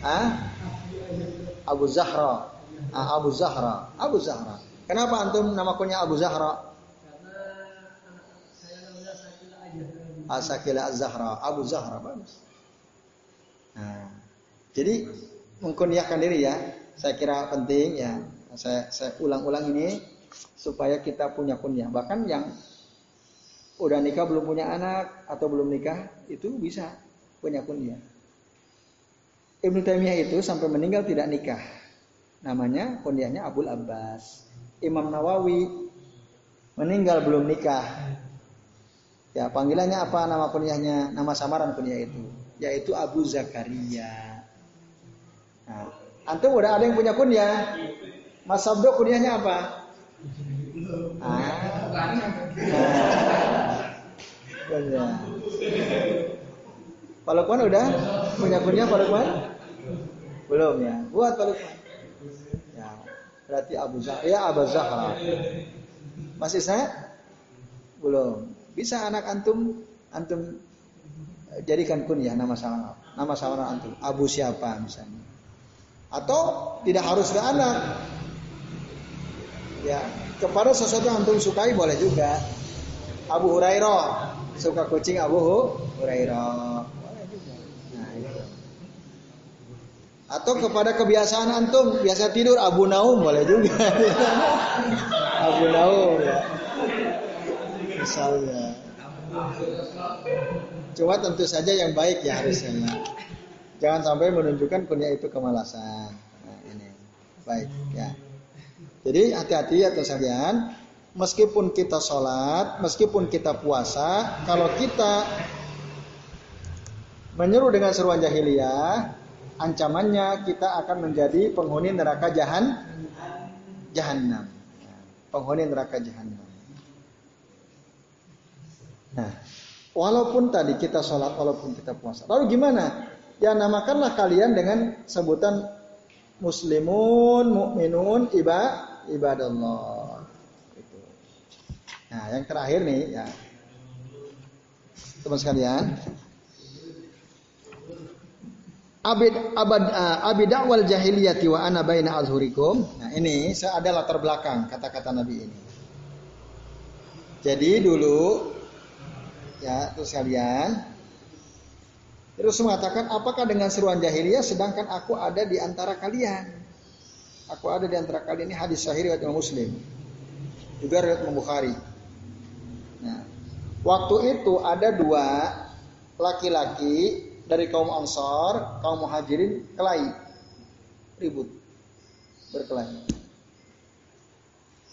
Ah? Abu Zahra. Ah, Abu Zahra. Abu Zahra. Kenapa antum nama kunyah Abu Zahra? Asakila Az-Zahra, Abu Zahra bagus. Nah, jadi mengkunyahkan diri ya, saya kira penting ya. Saya ulang-ulang ini supaya kita punya kunyah. Bahkan yang udah nikah belum punya anak atau belum nikah itu bisa punya kunyah. Ibnu Taimiyah itu sampai meninggal tidak nikah. Namanya kunyahnya Abul Abbas. Imam Nawawi meninggal belum nikah. Ya, panggilannya apa nama kunyahnya? Nama samaran kunyah itu, yaitu Abu Zakaria. Antum udah ada yang punya kunyah? Mas Sabdo kunyahnya apa? Ah. Nah. Pak udah punya kunyah Pak Lukman? Belum ya. Buat Pak Lukman. Ya, berarti Abu Zahra, ya Abu Zahra. Masih saya? Belum. Bisa anak antum antum jadikan kunyah nama samaran nama samaran antum Abu siapa misalnya atau tidak harus ke anak. Ya kepada sesuatu yang antum sukai boleh juga. Abu Hurairah. Suka kucing Abu Hurairah. Nah, atau kepada kebiasaan antum biasa tidur Abu Naum boleh juga. Abu Naum ya. Misalnya. Cuma tentu saja yang baik ya harusnya. Jangan sampai menunjukkan punya itu kemalasan. Nah, ini baik ya. Jadi hati-hati ya teman sekalian. Meskipun kita sholat, meskipun kita puasa, kalau kita menyeru dengan seruan jahiliyah, ancamannya kita akan menjadi penghuni neraka jahan, jahanam. Penghuni neraka jahanam. Nah, walaupun tadi kita sholat, walaupun kita puasa. Lalu gimana? Ya namakanlah kalian dengan sebutan muslimun, mukminun, iba, ibadallah. Gitu. Nah, yang terakhir nih ya. Teman sekalian, Abid abad uh, abidakwal jahiliyati wa ana baina azhurikum. Nah, ini ada latar belakang kata-kata Nabi ini. Jadi dulu Ya, terus kalian terus mengatakan apakah dengan seruan jahiliyah sedangkan aku ada di antara kalian. Aku ada di antara kalian ini hadis sahih riwayat Imam Muslim. Juga riwayat Imam Bukhari. Nah, waktu itu ada dua laki-laki dari kaum Ansar, kaum Muhajirin kelahi. Ribut. Berkelahi.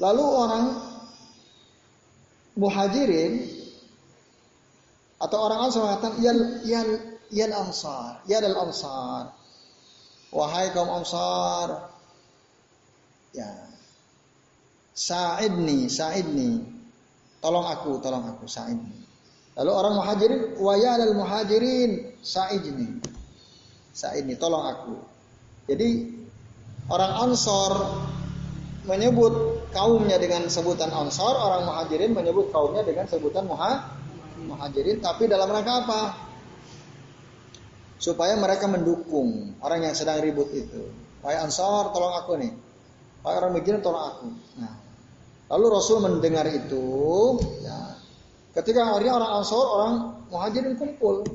Lalu orang Muhajirin atau orang Ansar mengatakan, ya, ya Ya ansar, ya dal ansar. Wahai kaum ansar. Ya. Sa'idni, sa'idni. Tolong aku, tolong aku, sa'idni. Lalu orang muhajirin, wa ya dal muhajirin, sa'idni. Sa'idni, tolong aku. Jadi orang ansor menyebut kaumnya dengan sebutan ansor, orang muhajirin menyebut kaumnya dengan sebutan muha, muhajirin, tapi dalam rangka apa? Supaya mereka mendukung orang yang sedang ribut itu. Wahai Ansar, tolong aku nih. Wahai orang Medina, tolong aku. Nah, lalu Rasul mendengar itu, ya, ketika akhirnya orang Ansar, orang Muhajirin kumpul.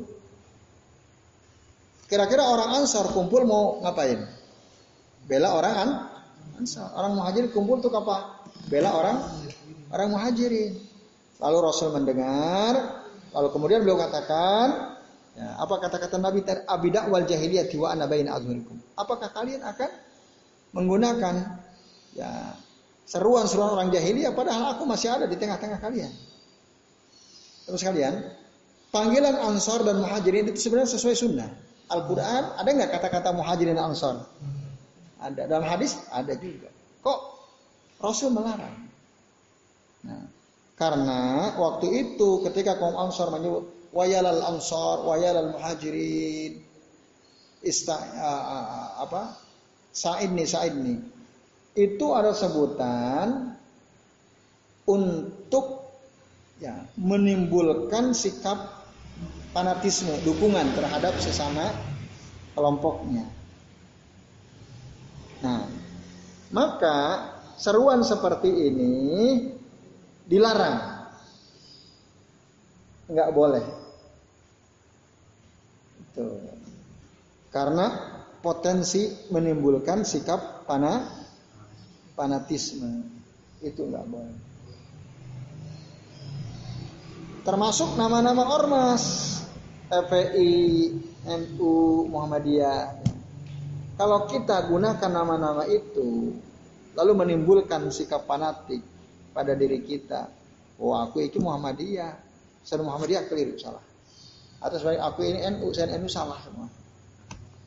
Kira-kira orang Ansar kumpul mau ngapain? Bela orang an Ansar. Orang Muhajirin kumpul tuh apa? Bela orang orang Muhajirin. Lalu Rasul mendengar, lalu kemudian beliau katakan, Ya, apa kata-kata Nabi abidak wal jahiliyah wa ana baina azhurikum? Apakah kalian akan menggunakan ya seruan-seruan orang jahiliyah padahal aku masih ada di tengah-tengah kalian? Terus kalian, panggilan Ansar dan Muhajirin itu sebenarnya sesuai sunnah. Al-Quran ada nggak kata-kata Muhajirin dan Ansar? Ada dalam hadis ada juga. Kok Rasul melarang? Nah, karena waktu itu ketika kaum Ansar menyebut wayalal ansar wayalal muhajirin ista uh, apa? Said nih said nih. Itu ada sebutan untuk ya menimbulkan sikap fanatisme dukungan terhadap sesama kelompoknya. Nah maka seruan seperti ini dilarang. Nggak boleh Tuh. Karena potensi menimbulkan sikap pana fanatisme itu nggak boleh. Termasuk nama-nama ormas FPI, NU, Muhammadiyah. Kalau kita gunakan nama-nama itu, lalu menimbulkan sikap fanatik pada diri kita, wah aku itu Muhammadiyah, saya Muhammadiyah keliru salah. Atau sebagai aku ini NU, saya NU salah semua.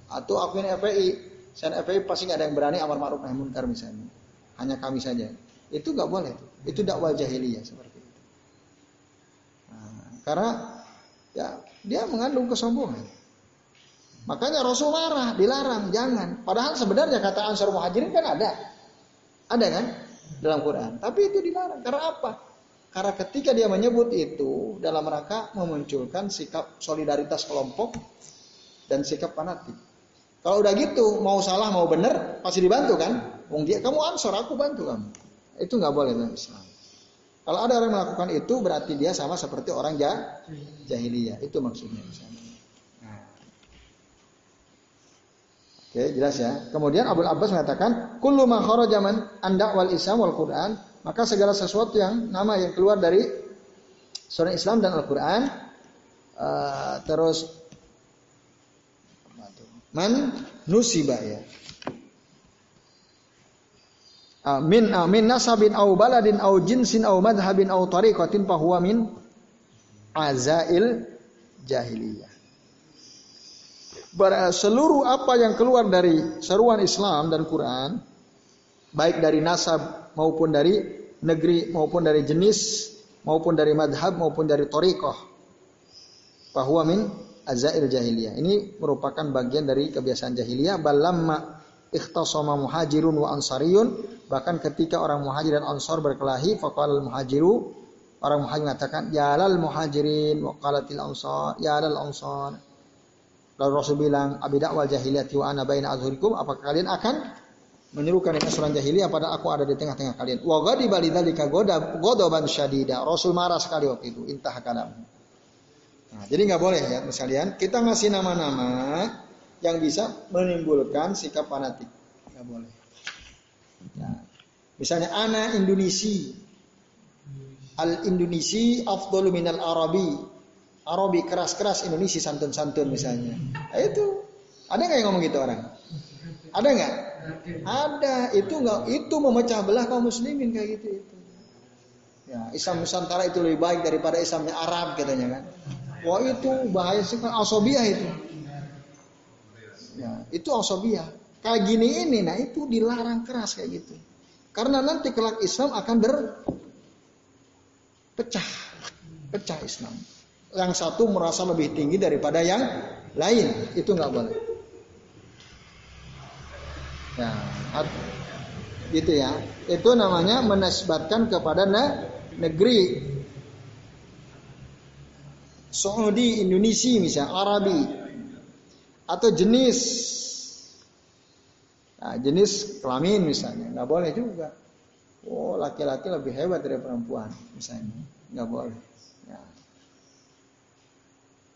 Atau aku ini FPI, saya FPI pasti nggak ada yang berani amar ma'ruf nahi munkar misalnya. Hanya kami saja. Itu nggak boleh. Itu dakwah jahiliyah seperti itu. Nah, karena ya dia mengandung kesombongan. Makanya Rasul marah, dilarang, jangan. Padahal sebenarnya kata Ansar Muhajirin kan ada. Ada kan? Dalam Quran. Tapi itu dilarang. Karena apa? Karena ketika dia menyebut itu dalam rangka memunculkan sikap solidaritas kelompok dan sikap fanatik. Kalau udah gitu, mau salah mau benar pasti dibantu kan? Wong dia kamu ansor, aku bantu kamu. Itu nggak boleh dalam Islam. Kalau ada orang melakukan itu berarti dia sama seperti orang jah jahiliyah. Itu maksudnya Nah. Oke, jelas ya. Kemudian Abu Abbas mengatakan, "Kullu ma kharaja man anda wal Islam wal Quran maka segala sesuatu yang nama yang keluar dari surah Islam dan Al-Quran uh, terus man nusibah ya. Uh, min uh, min nasabin au baladin au jinsin au madhabin au tariqatin fahuwa min azail jahiliyah. Seluruh apa yang keluar dari seruan Islam dan Quran baik dari nasab maupun dari negeri maupun dari jenis maupun dari madhab maupun dari torikoh bahwa min azail jahiliyah. Ini merupakan bagian dari kebiasaan jahiliyah. Balamma ikhtasama muhajirun wa ansariyun. Bahkan ketika orang muhajir dan ansar berkelahi faqal muhajiru orang muhajir mengatakan ya lal muhajirin wa qalatil ansar ya lal ansar. Lalu Rasul bilang abidak wal jahiliyah wa ana baina azhurikum. Apakah kalian akan menyerukan dengan asuran jahiliyah pada aku ada di tengah-tengah kalian. Wa ghadiba lidzalika ghadaban syadida. Rasul marah sekali waktu itu, intah kalam. Nah, jadi nggak boleh ya, misalnya kita ngasih nama-nama yang bisa menimbulkan sikap fanatik. Nggak boleh. Nah, misalnya ana Indonesia. Al Indonesia afdalu minal Arabi. Arabi keras-keras Indonesia santun-santun misalnya. Nah, itu ada nggak yang ngomong gitu orang? Ada nggak? Ada. Itu nggak itu memecah belah kaum muslimin kayak gitu itu. Ya, Islam Nusantara itu lebih baik daripada Islamnya Arab katanya kan. Wah itu bahaya kan asobia itu. Ya, itu asobia. Kayak gini ini, nah itu dilarang keras kayak gitu. Karena nanti kelak Islam akan berpecah, pecah Islam. Yang satu merasa lebih tinggi daripada yang lain, itu nggak boleh. Ya, gitu ya. Itu namanya menisbatkan kepada negeri Saudi, Indonesia misalnya, Arabi atau jenis nah, jenis kelamin misalnya nggak boleh juga. Oh laki-laki lebih hebat dari perempuan misalnya nggak boleh.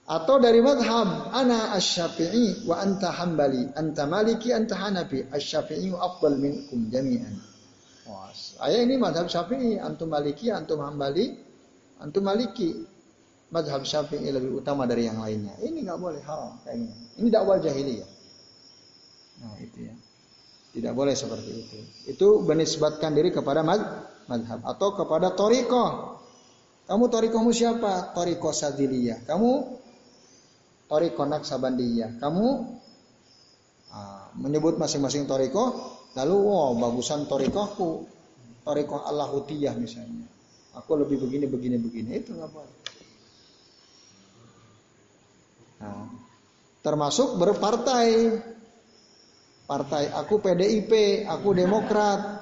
Atau dari madhab ana asy-syafi'i wa anta hambali, anta maliki, anta hanafi, asy-syafi'i afdal minkum jami'an. Wah, ini madhab syafi'i, antum maliki, antum hambali, antum maliki madhab syafi'i lebih utama dari yang lainnya. Ini nggak boleh hal kayak ini. Ini dakwah jahiliyah. Nah itu ya. Tidak boleh seperti itu. Itu menisbatkan diri kepada madhab atau kepada toriko. Kamu torikomu siapa? Toriko sadiliyah. Kamu toriko naksabandiyah. Kamu ah, menyebut masing-masing toriko. Lalu wow bagusan torikoku. Toriko Allahutiyah misalnya. Aku lebih begini begini begini. Itu nggak boleh. Nah, termasuk berpartai. Partai aku PDIP, aku Demokrat,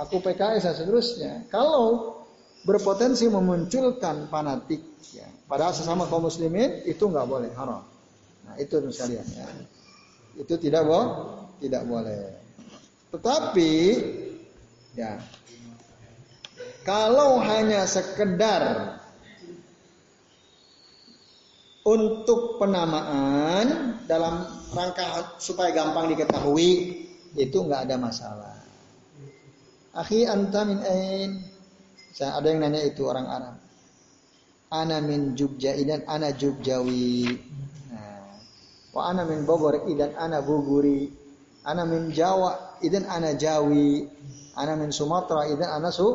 aku PKS dan seterusnya. Kalau berpotensi memunculkan fanatik ya, padahal sesama kaum muslimin itu nggak boleh haram. Nah, itu sekalian ya. Itu tidak boleh, tidak boleh. Tetapi ya kalau hanya sekedar untuk penamaan dalam rangka supaya gampang diketahui itu nggak ada masalah. Akhi anta min ain? Saya ada yang nanya itu orang Arab. Ana min Jogja dan ana Jogjawi. Nah, wa ana min Bogor idan ana Boguri. Ana min Jawa idan ana Jawi. Ana min Sumatera idan ana Su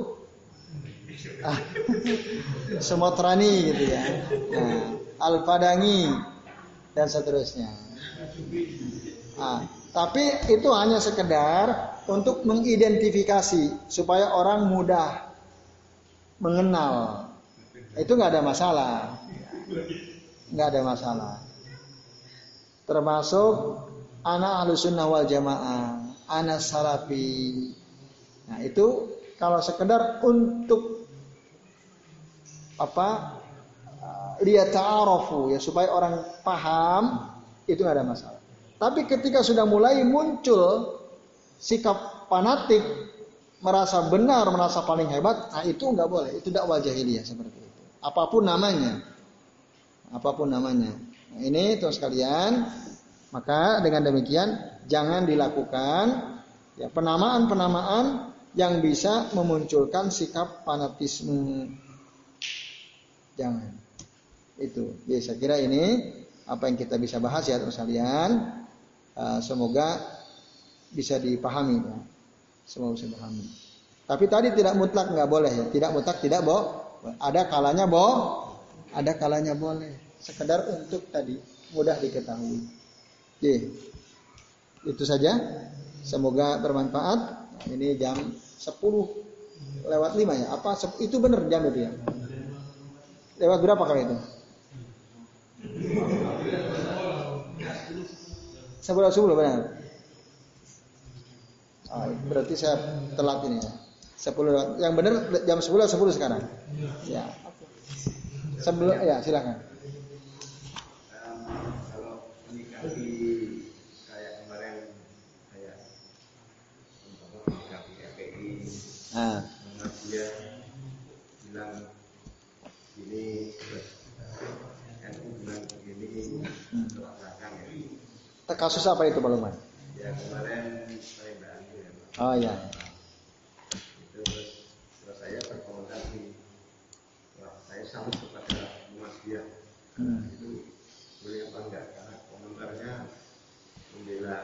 ah, Sumatrani gitu ya. Nah, Al-Fadangi dan seterusnya. Nah, tapi itu hanya sekedar untuk mengidentifikasi supaya orang mudah mengenal. Itu nggak ada masalah, nggak ada masalah. Termasuk anak ahlussunnah wal jamaah, anak salafi. Nah itu kalau sekedar untuk apa lihat ta'arofu ya supaya orang paham itu nggak ada masalah. Tapi ketika sudah mulai muncul sikap fanatik merasa benar, merasa paling hebat, nah itu nggak boleh. Itu dakwah jahiliyah seperti itu. Apa pun namanya, apa pun namanya. Nah, ini terus sekalian, maka dengan demikian jangan dilakukan ya penamaan-penamaan yang bisa memunculkan sikap fanatisme. Jangan. Itu. Ya, saya kira ini apa yang kita bisa bahas ya teman sekalian. Uh, semoga bisa dipahami ya. Semoga bisa dipahami. Tapi tadi tidak mutlak nggak boleh ya. Tidak mutlak tidak boh. Ada kalanya boh. Ada kalanya boleh. Sekedar untuk tadi mudah diketahui. Oke. Itu saja. Semoga bermanfaat. Ini jam 10 lewat 5 ya. Apa itu benar jam itu ya? Lewat berapa kali itu? Sebelah subuh benar. Oh, berarti saya telat ini ya. Sepuluh yang benar jam sepuluh sepuluh sekarang. Ya. Sebelum ya silakan. Ah. Dia bilang ini Kasus apa itu Pak Lukman? Ya kemarin Oh iya. iya. Terus terus saya berkomentar saya salut kepada Mas Dia. Hmm. Itu boleh apa enggak karena komentarnya membela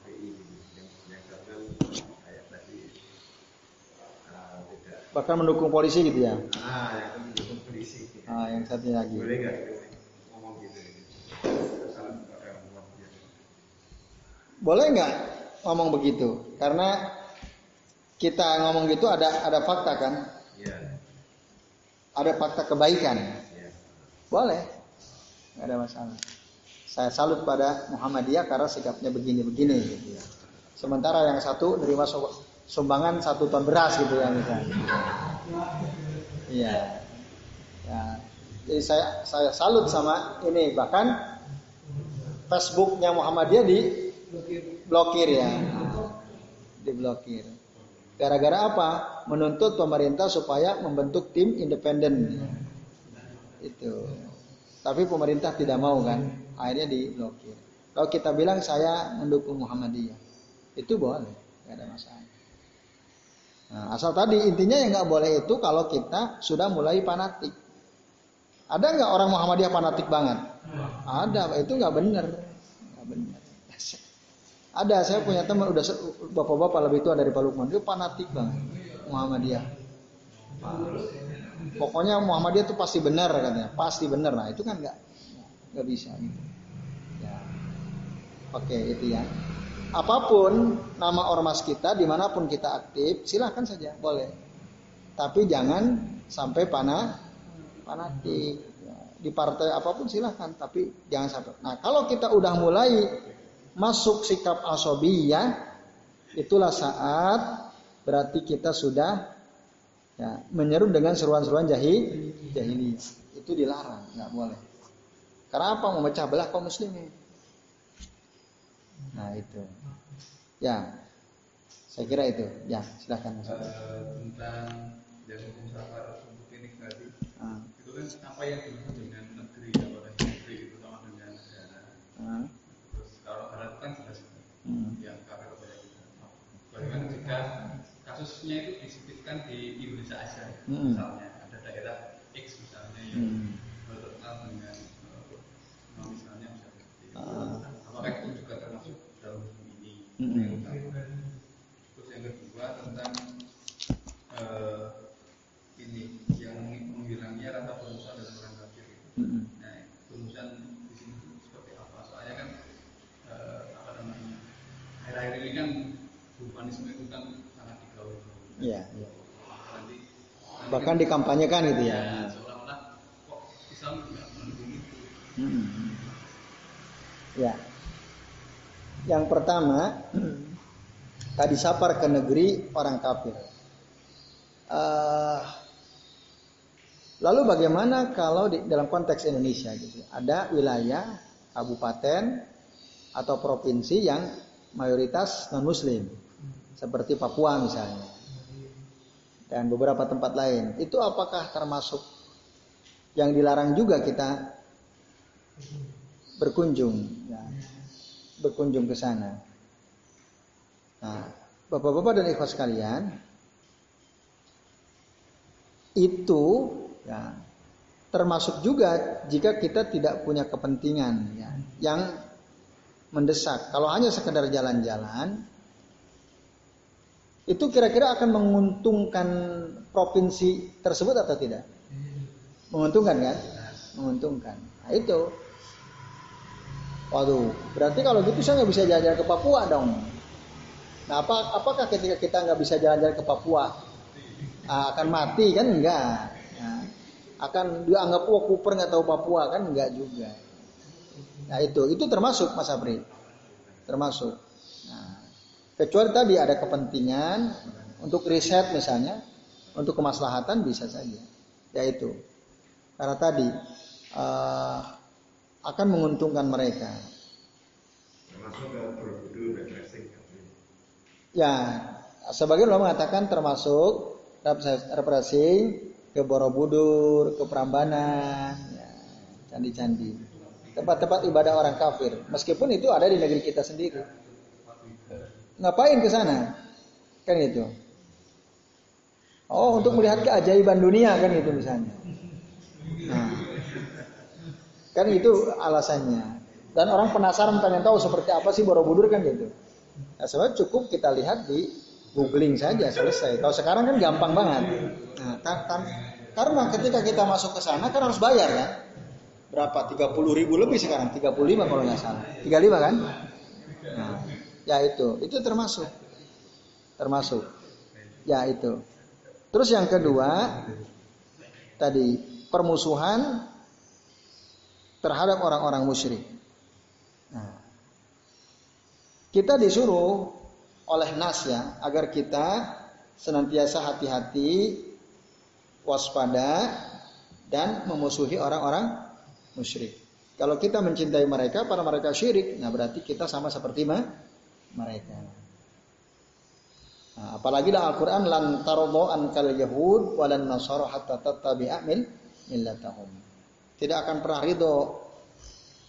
FPI yang menyatakan kayak tadi uh, tidak. Bahkan mendukung polisi gitu ya? Ah, yang mendukung polisi. Gitu. Ah, yang satu lagi. Boleh enggak ngomong gitu? Salam kepada Boleh nggak ngomong begitu? Karena kita ngomong gitu ada ada fakta kan? Iya. Ada fakta kebaikan. Iya. Boleh. Nggak ada masalah. Saya salut pada Muhammadiyah karena sikapnya begini-begini gitu ya. Sementara yang satu nerima sumbangan satu ton beras gitu ya misalnya. Iya. Ya. Jadi saya saya salut sama ini bahkan Facebooknya Muhammadiyah di blokir ya. Diblokir. Gara-gara apa? Menuntut pemerintah supaya membentuk tim independen. Itu. Tapi pemerintah tidak mau kan, akhirnya diblokir. Kalau kita bilang saya mendukung Muhammadiyah, itu boleh, tidak ada masalah. Nah, asal tadi intinya yang nggak boleh itu kalau kita sudah mulai fanatik. Ada nggak orang Muhammadiyah fanatik banget? Ada, itu nggak benar, nggak benar. Ada, saya punya teman udah bapak-bapak lebih tua dari Pak Lukman, dia fanatik banget Muhammadiyah. Pokoknya Muhammadiyah itu pasti benar katanya, pasti benar. Nah itu kan nggak nggak bisa. Gitu. Ya. Oke itu ya. Apa pun nama ormas kita, di mana pun kita aktif, silahkan saja, boleh. Tapi jangan sampai panah fanatik. Ya. Di partai apa pun silahkan, tapi jangan sampai. Nah kalau kita udah mulai masuk sikap asobiyah itulah saat berarti kita sudah ya, menyeru dengan seruan-seruan jahil jahili itu dilarang nggak boleh. Karena apa? Memecah belah kaum muslimin. Nah itu. Ya saya kira itu. Ya silahkan uh, tentang yang hukum safar untuk ini tadi uh. itu kan apa yang dimaksud dengan negeri atau negeri itu sama dengan negara? Uh kalau barat kan jelas hmm. yang kafir kepada kita. Bagaimana jika kasusnya itu disebutkan di Indonesia aja, hmm. misalnya ada daerah X misalnya yang hmm. berkenal dengan uh, misalnya misalnya uh. apakah itu juga termasuk dalam ini? Hmm. Terus yang kedua tentang uh, ini yang menghilangnya rasa bermusuhan dalam orang kafir. Hmm. Nah, bermusuhan di sini seperti apa? Soalnya kan akhir-akhir ini kan humanisme itu kan sangat digaul. Iya. Ya. Bahkan dikampanyekan gitu ya. ya. Hmm. Ya. Yang pertama, tadi sapar ke negeri orang kafir. Uh, lalu bagaimana kalau di dalam konteks Indonesia gitu? Ada wilayah, kabupaten atau provinsi yang mayoritas non muslim seperti Papua misalnya dan beberapa tempat lain itu apakah termasuk yang dilarang juga kita berkunjung ya, berkunjung ke sana nah bapak-bapak dan ikhwas sekalian itu ya, termasuk juga jika kita tidak punya kepentingan ya, yang mendesak. Kalau hanya sekedar jalan-jalan, itu kira-kira akan menguntungkan provinsi tersebut atau tidak? Menguntungkan kan? Menguntungkan. Nah itu. Waduh, berarti kalau gitu saya nggak bisa jalan-jalan ke Papua dong. Nah, apa, apakah ketika kita nggak bisa jalan-jalan ke Papua nah, akan mati kan enggak? Nah, akan dianggap wah Cooper nggak tahu Papua kan enggak juga. Nah itu, itu termasuk Mas Abri. Termasuk. Kecuali tadi ada kepentingan untuk riset misalnya, untuk kemaslahatan bisa saja. Ya itu. Karena tadi uh, akan menguntungkan mereka. Termasuk Ya, sebagian ulama mengatakan termasuk refreshing ke Borobudur, ke Prambanan, ya, candi-candi tempat-tempat ibadah orang kafir. Meskipun itu ada di negeri kita sendiri. Ngapain ke sana? Kan itu. Oh, untuk melihat keajaiban dunia kan itu misalnya. Nah, kan itu alasannya. Dan orang penasaran pengen tahu seperti apa sih Borobudur kan gitu. Nah, sebenarnya cukup kita lihat di googling saja selesai. Kalau sekarang kan gampang banget. Nah, kan, kan, karena ketika kita masuk ke sana kan harus bayar kan berapa 30 ribu lebih sekarang 35 kalau nggak salah 35 kan nah, Ya itu, itu termasuk. Termasuk. Ya itu. Terus yang kedua tadi permusuhan terhadap orang-orang musyrik. Nah, kita disuruh oleh nas ya agar kita senantiasa hati-hati, waspada dan memusuhi orang-orang musyrik. Kalau kita mencintai mereka, para mereka syirik, nah berarti kita sama seperti mereka. Nah, apalagi dalam Al-Quran lan tarodho an kal yahud walan nasara hatta tattabi'a millatahum. Tidak akan pernah ridho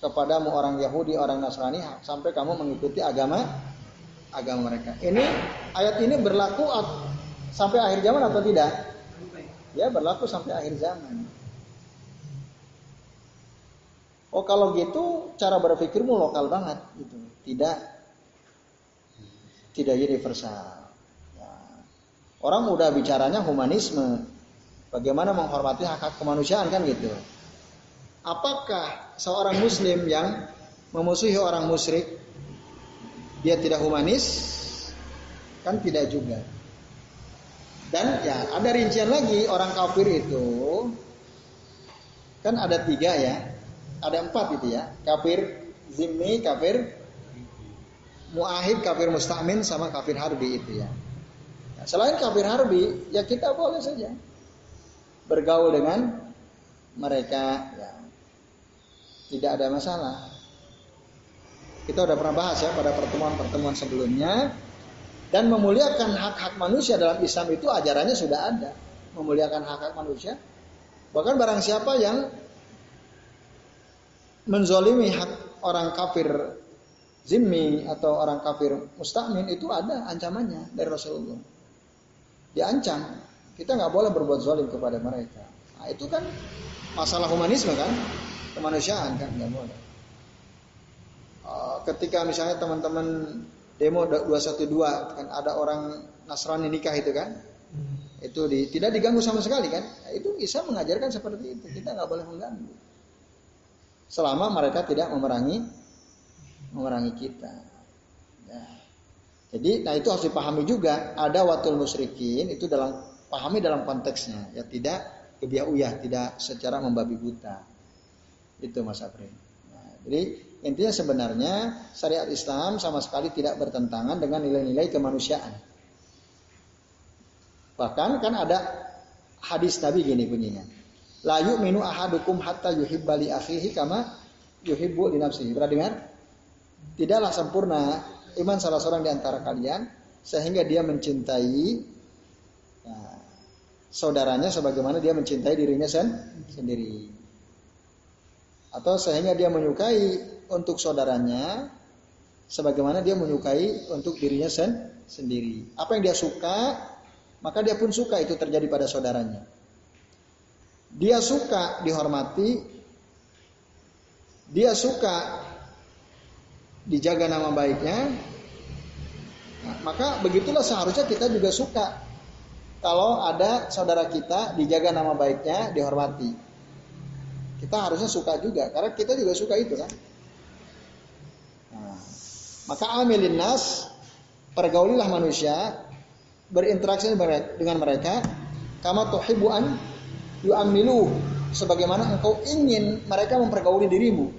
kepadamu orang Yahudi, orang Nasrani sampai kamu mengikuti agama agama mereka. Ini ayat ini berlaku sampai akhir zaman atau tidak? Ya berlaku sampai akhir zaman. Oh kalau gitu cara berpikirmu lokal banget gitu, tidak tidak universal. Ya. Orang udah bicaranya humanisme, bagaimana menghormati hak hak kemanusiaan kan gitu. Apakah seorang Muslim yang memusuhi orang musyrik dia tidak humanis? Kan tidak juga. Dan ya ada rincian lagi orang kafir itu kan ada tiga ya, ada empat gitu ya, kafir zimmi, kafir muahid, kafir mustamin sama kafir harbi itu ya. Nah, selain kafir harbi, ya kita boleh saja bergaul dengan mereka, ya. tidak ada masalah. Kita udah pernah bahas ya pada pertemuan-pertemuan sebelumnya dan memuliakan hak-hak manusia dalam Islam itu ajarannya sudah ada. Memuliakan hak-hak manusia. Bahkan barang siapa yang menzolimi hak orang kafir zimmi atau orang kafir mustakmin itu ada ancamannya dari Rasulullah. Diancam. Kita nggak boleh berbuat zalim kepada mereka. Nah, itu kan masalah humanisme kan, kemanusiaan kan nggak boleh. Uh, ketika misalnya teman-teman demo 212 kan ada orang Nasrani nikah itu kan hmm. itu di, tidak diganggu sama sekali kan nah, itu bisa mengajarkan seperti itu kita nggak boleh mengganggu selama mereka tidak memerangi memerangi kita ya. jadi nah itu harus dipahami juga ada watul musyrikin itu dalam pahami dalam konteksnya ya tidak kebiah tidak secara membabi buta itu Mas Apri nah, jadi Intinya sebenarnya syariat Islam sama sekali tidak bertentangan dengan nilai-nilai kemanusiaan. Bahkan kan ada hadis Nabi gini bunyinya. La yu'minu ahadukum hatta yuhibba li akhihi kama yuhibbu li nafsihi. Pernah dengar? Tidaklah sempurna iman salah seorang di antara kalian sehingga dia mencintai ya, saudaranya sebagaimana dia mencintai dirinya sendiri. Atau sehingga dia menyukai untuk saudaranya sebagaimana dia menyukai untuk dirinya sen sendiri. Apa yang dia suka, maka dia pun suka itu terjadi pada saudaranya. Dia suka dihormati, dia suka dijaga nama baiknya, nah, maka begitulah seharusnya kita juga suka kalau ada saudara kita dijaga nama baiknya, dihormati. Kita harusnya suka juga, karena kita juga suka itu kan. Maka amilin nas, pergaulilah manusia, berinteraksi dengan mereka, kama tuhibuan yu'amilu, sebagaimana engkau ingin mereka mempergauli dirimu.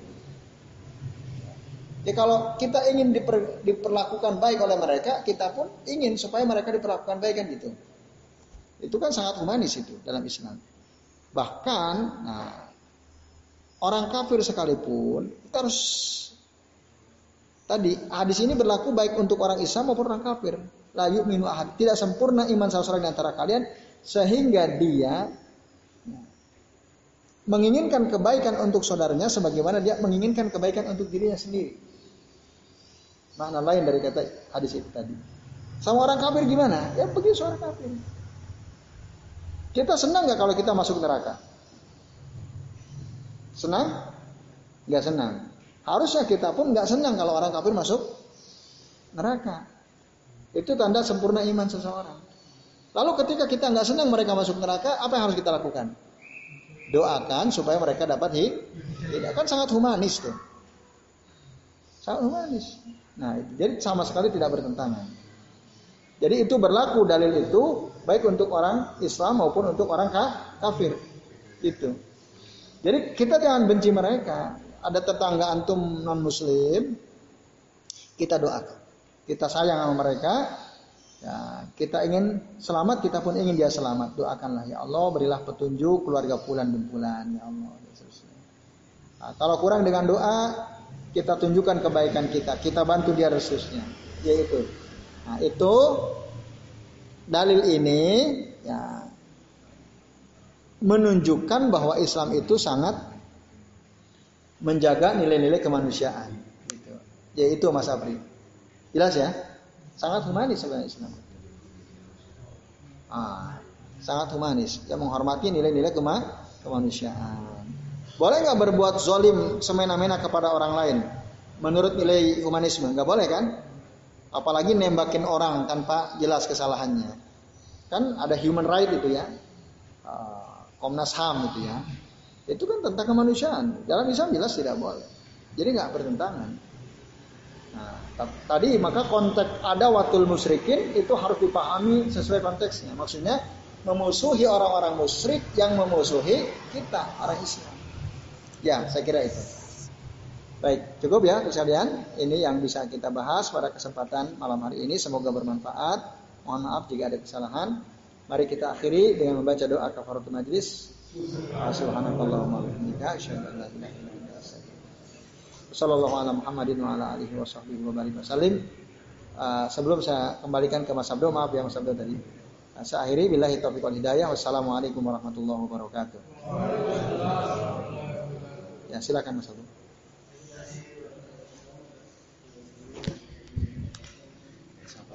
Ya kalau kita ingin diper, diperlakukan baik oleh mereka, kita pun ingin supaya mereka diperlakukan baik kan gitu. Itu kan sangat humanis itu dalam Islam. Bahkan, nah, orang kafir sekalipun kita harus Tadi hadis ini berlaku baik untuk orang Islam maupun orang kafir. La yu'minu ahad. Tidak sempurna iman salah seorang di antara kalian sehingga dia menginginkan kebaikan untuk saudaranya sebagaimana dia menginginkan kebaikan untuk dirinya sendiri. Makna lain dari kata hadis itu tadi. Sama orang kafir gimana? Ya begitu seorang kafir. Kita senang nggak kalau kita masuk neraka? Senang? Nggak senang. Harusnya kita pun nggak senang kalau orang kafir masuk neraka. Itu tanda sempurna iman seseorang. Lalu ketika kita nggak senang mereka masuk neraka, apa yang harus kita lakukan? Doakan supaya mereka dapat hidup. Kan sangat humanis tuh. Sangat humanis. Nah, jadi sama sekali tidak bertentangan. Jadi itu berlaku dalil itu baik untuk orang Islam maupun untuk orang kafir. Itu. Jadi kita jangan benci mereka. Ada tetangga antum non muslim, kita doakan. Kita sayang sama mereka. Ya, kita ingin selamat, kita pun ingin dia selamat. Doakanlah ya Allah, berilah petunjuk keluarga pulan bin pulan ya Allah. Nah, kalau kurang dengan doa, kita tunjukkan kebaikan kita, kita bantu dia resusnya, yaitu. Nah, itu dalil ini ya menunjukkan bahwa Islam itu sangat menjaga nilai-nilai kemanusiaan. Gitu. Yaitu Mas Apri. Jelas ya? Sangat humanis sebenarnya Islam. Ah, sangat humanis. Yang menghormati nilai-nilai kema kemanusiaan. Boleh nggak berbuat zolim semena-mena kepada orang lain? Menurut nilai humanisme, nggak boleh kan? Apalagi nembakin orang tanpa jelas kesalahannya. Kan ada human right itu ya. Ah, Komnas HAM itu ya. Itu kan tentang kemanusiaan. Dalam Islam jelas tidak boleh. Jadi nggak bertentangan. Nah, tadi maka konteks ada watul musyrikin itu harus dipahami sesuai konteksnya. Maksudnya memusuhi orang-orang musyrik yang memusuhi kita orang Islam. Ya, saya kira itu. Baik, cukup ya sekalian. Ini yang bisa kita bahas pada kesempatan malam hari ini. Semoga bermanfaat. Mohon maaf jika ada kesalahan. Mari kita akhiri dengan membaca doa kafaratul majlis. Subhanakallahumma wa Sallallahu ala Muhammadin wa ala alihi wa sahbihi wa barik. Uh, sebelum saya kembalikan ke Mas Abdo, maaf ya Mas Abdo tadi. Uh, saya akhiri billahi taufiq wal hidayah. Wassalamualaikum warahmatullahi wabarakatuh. Silakan Mas Abdo.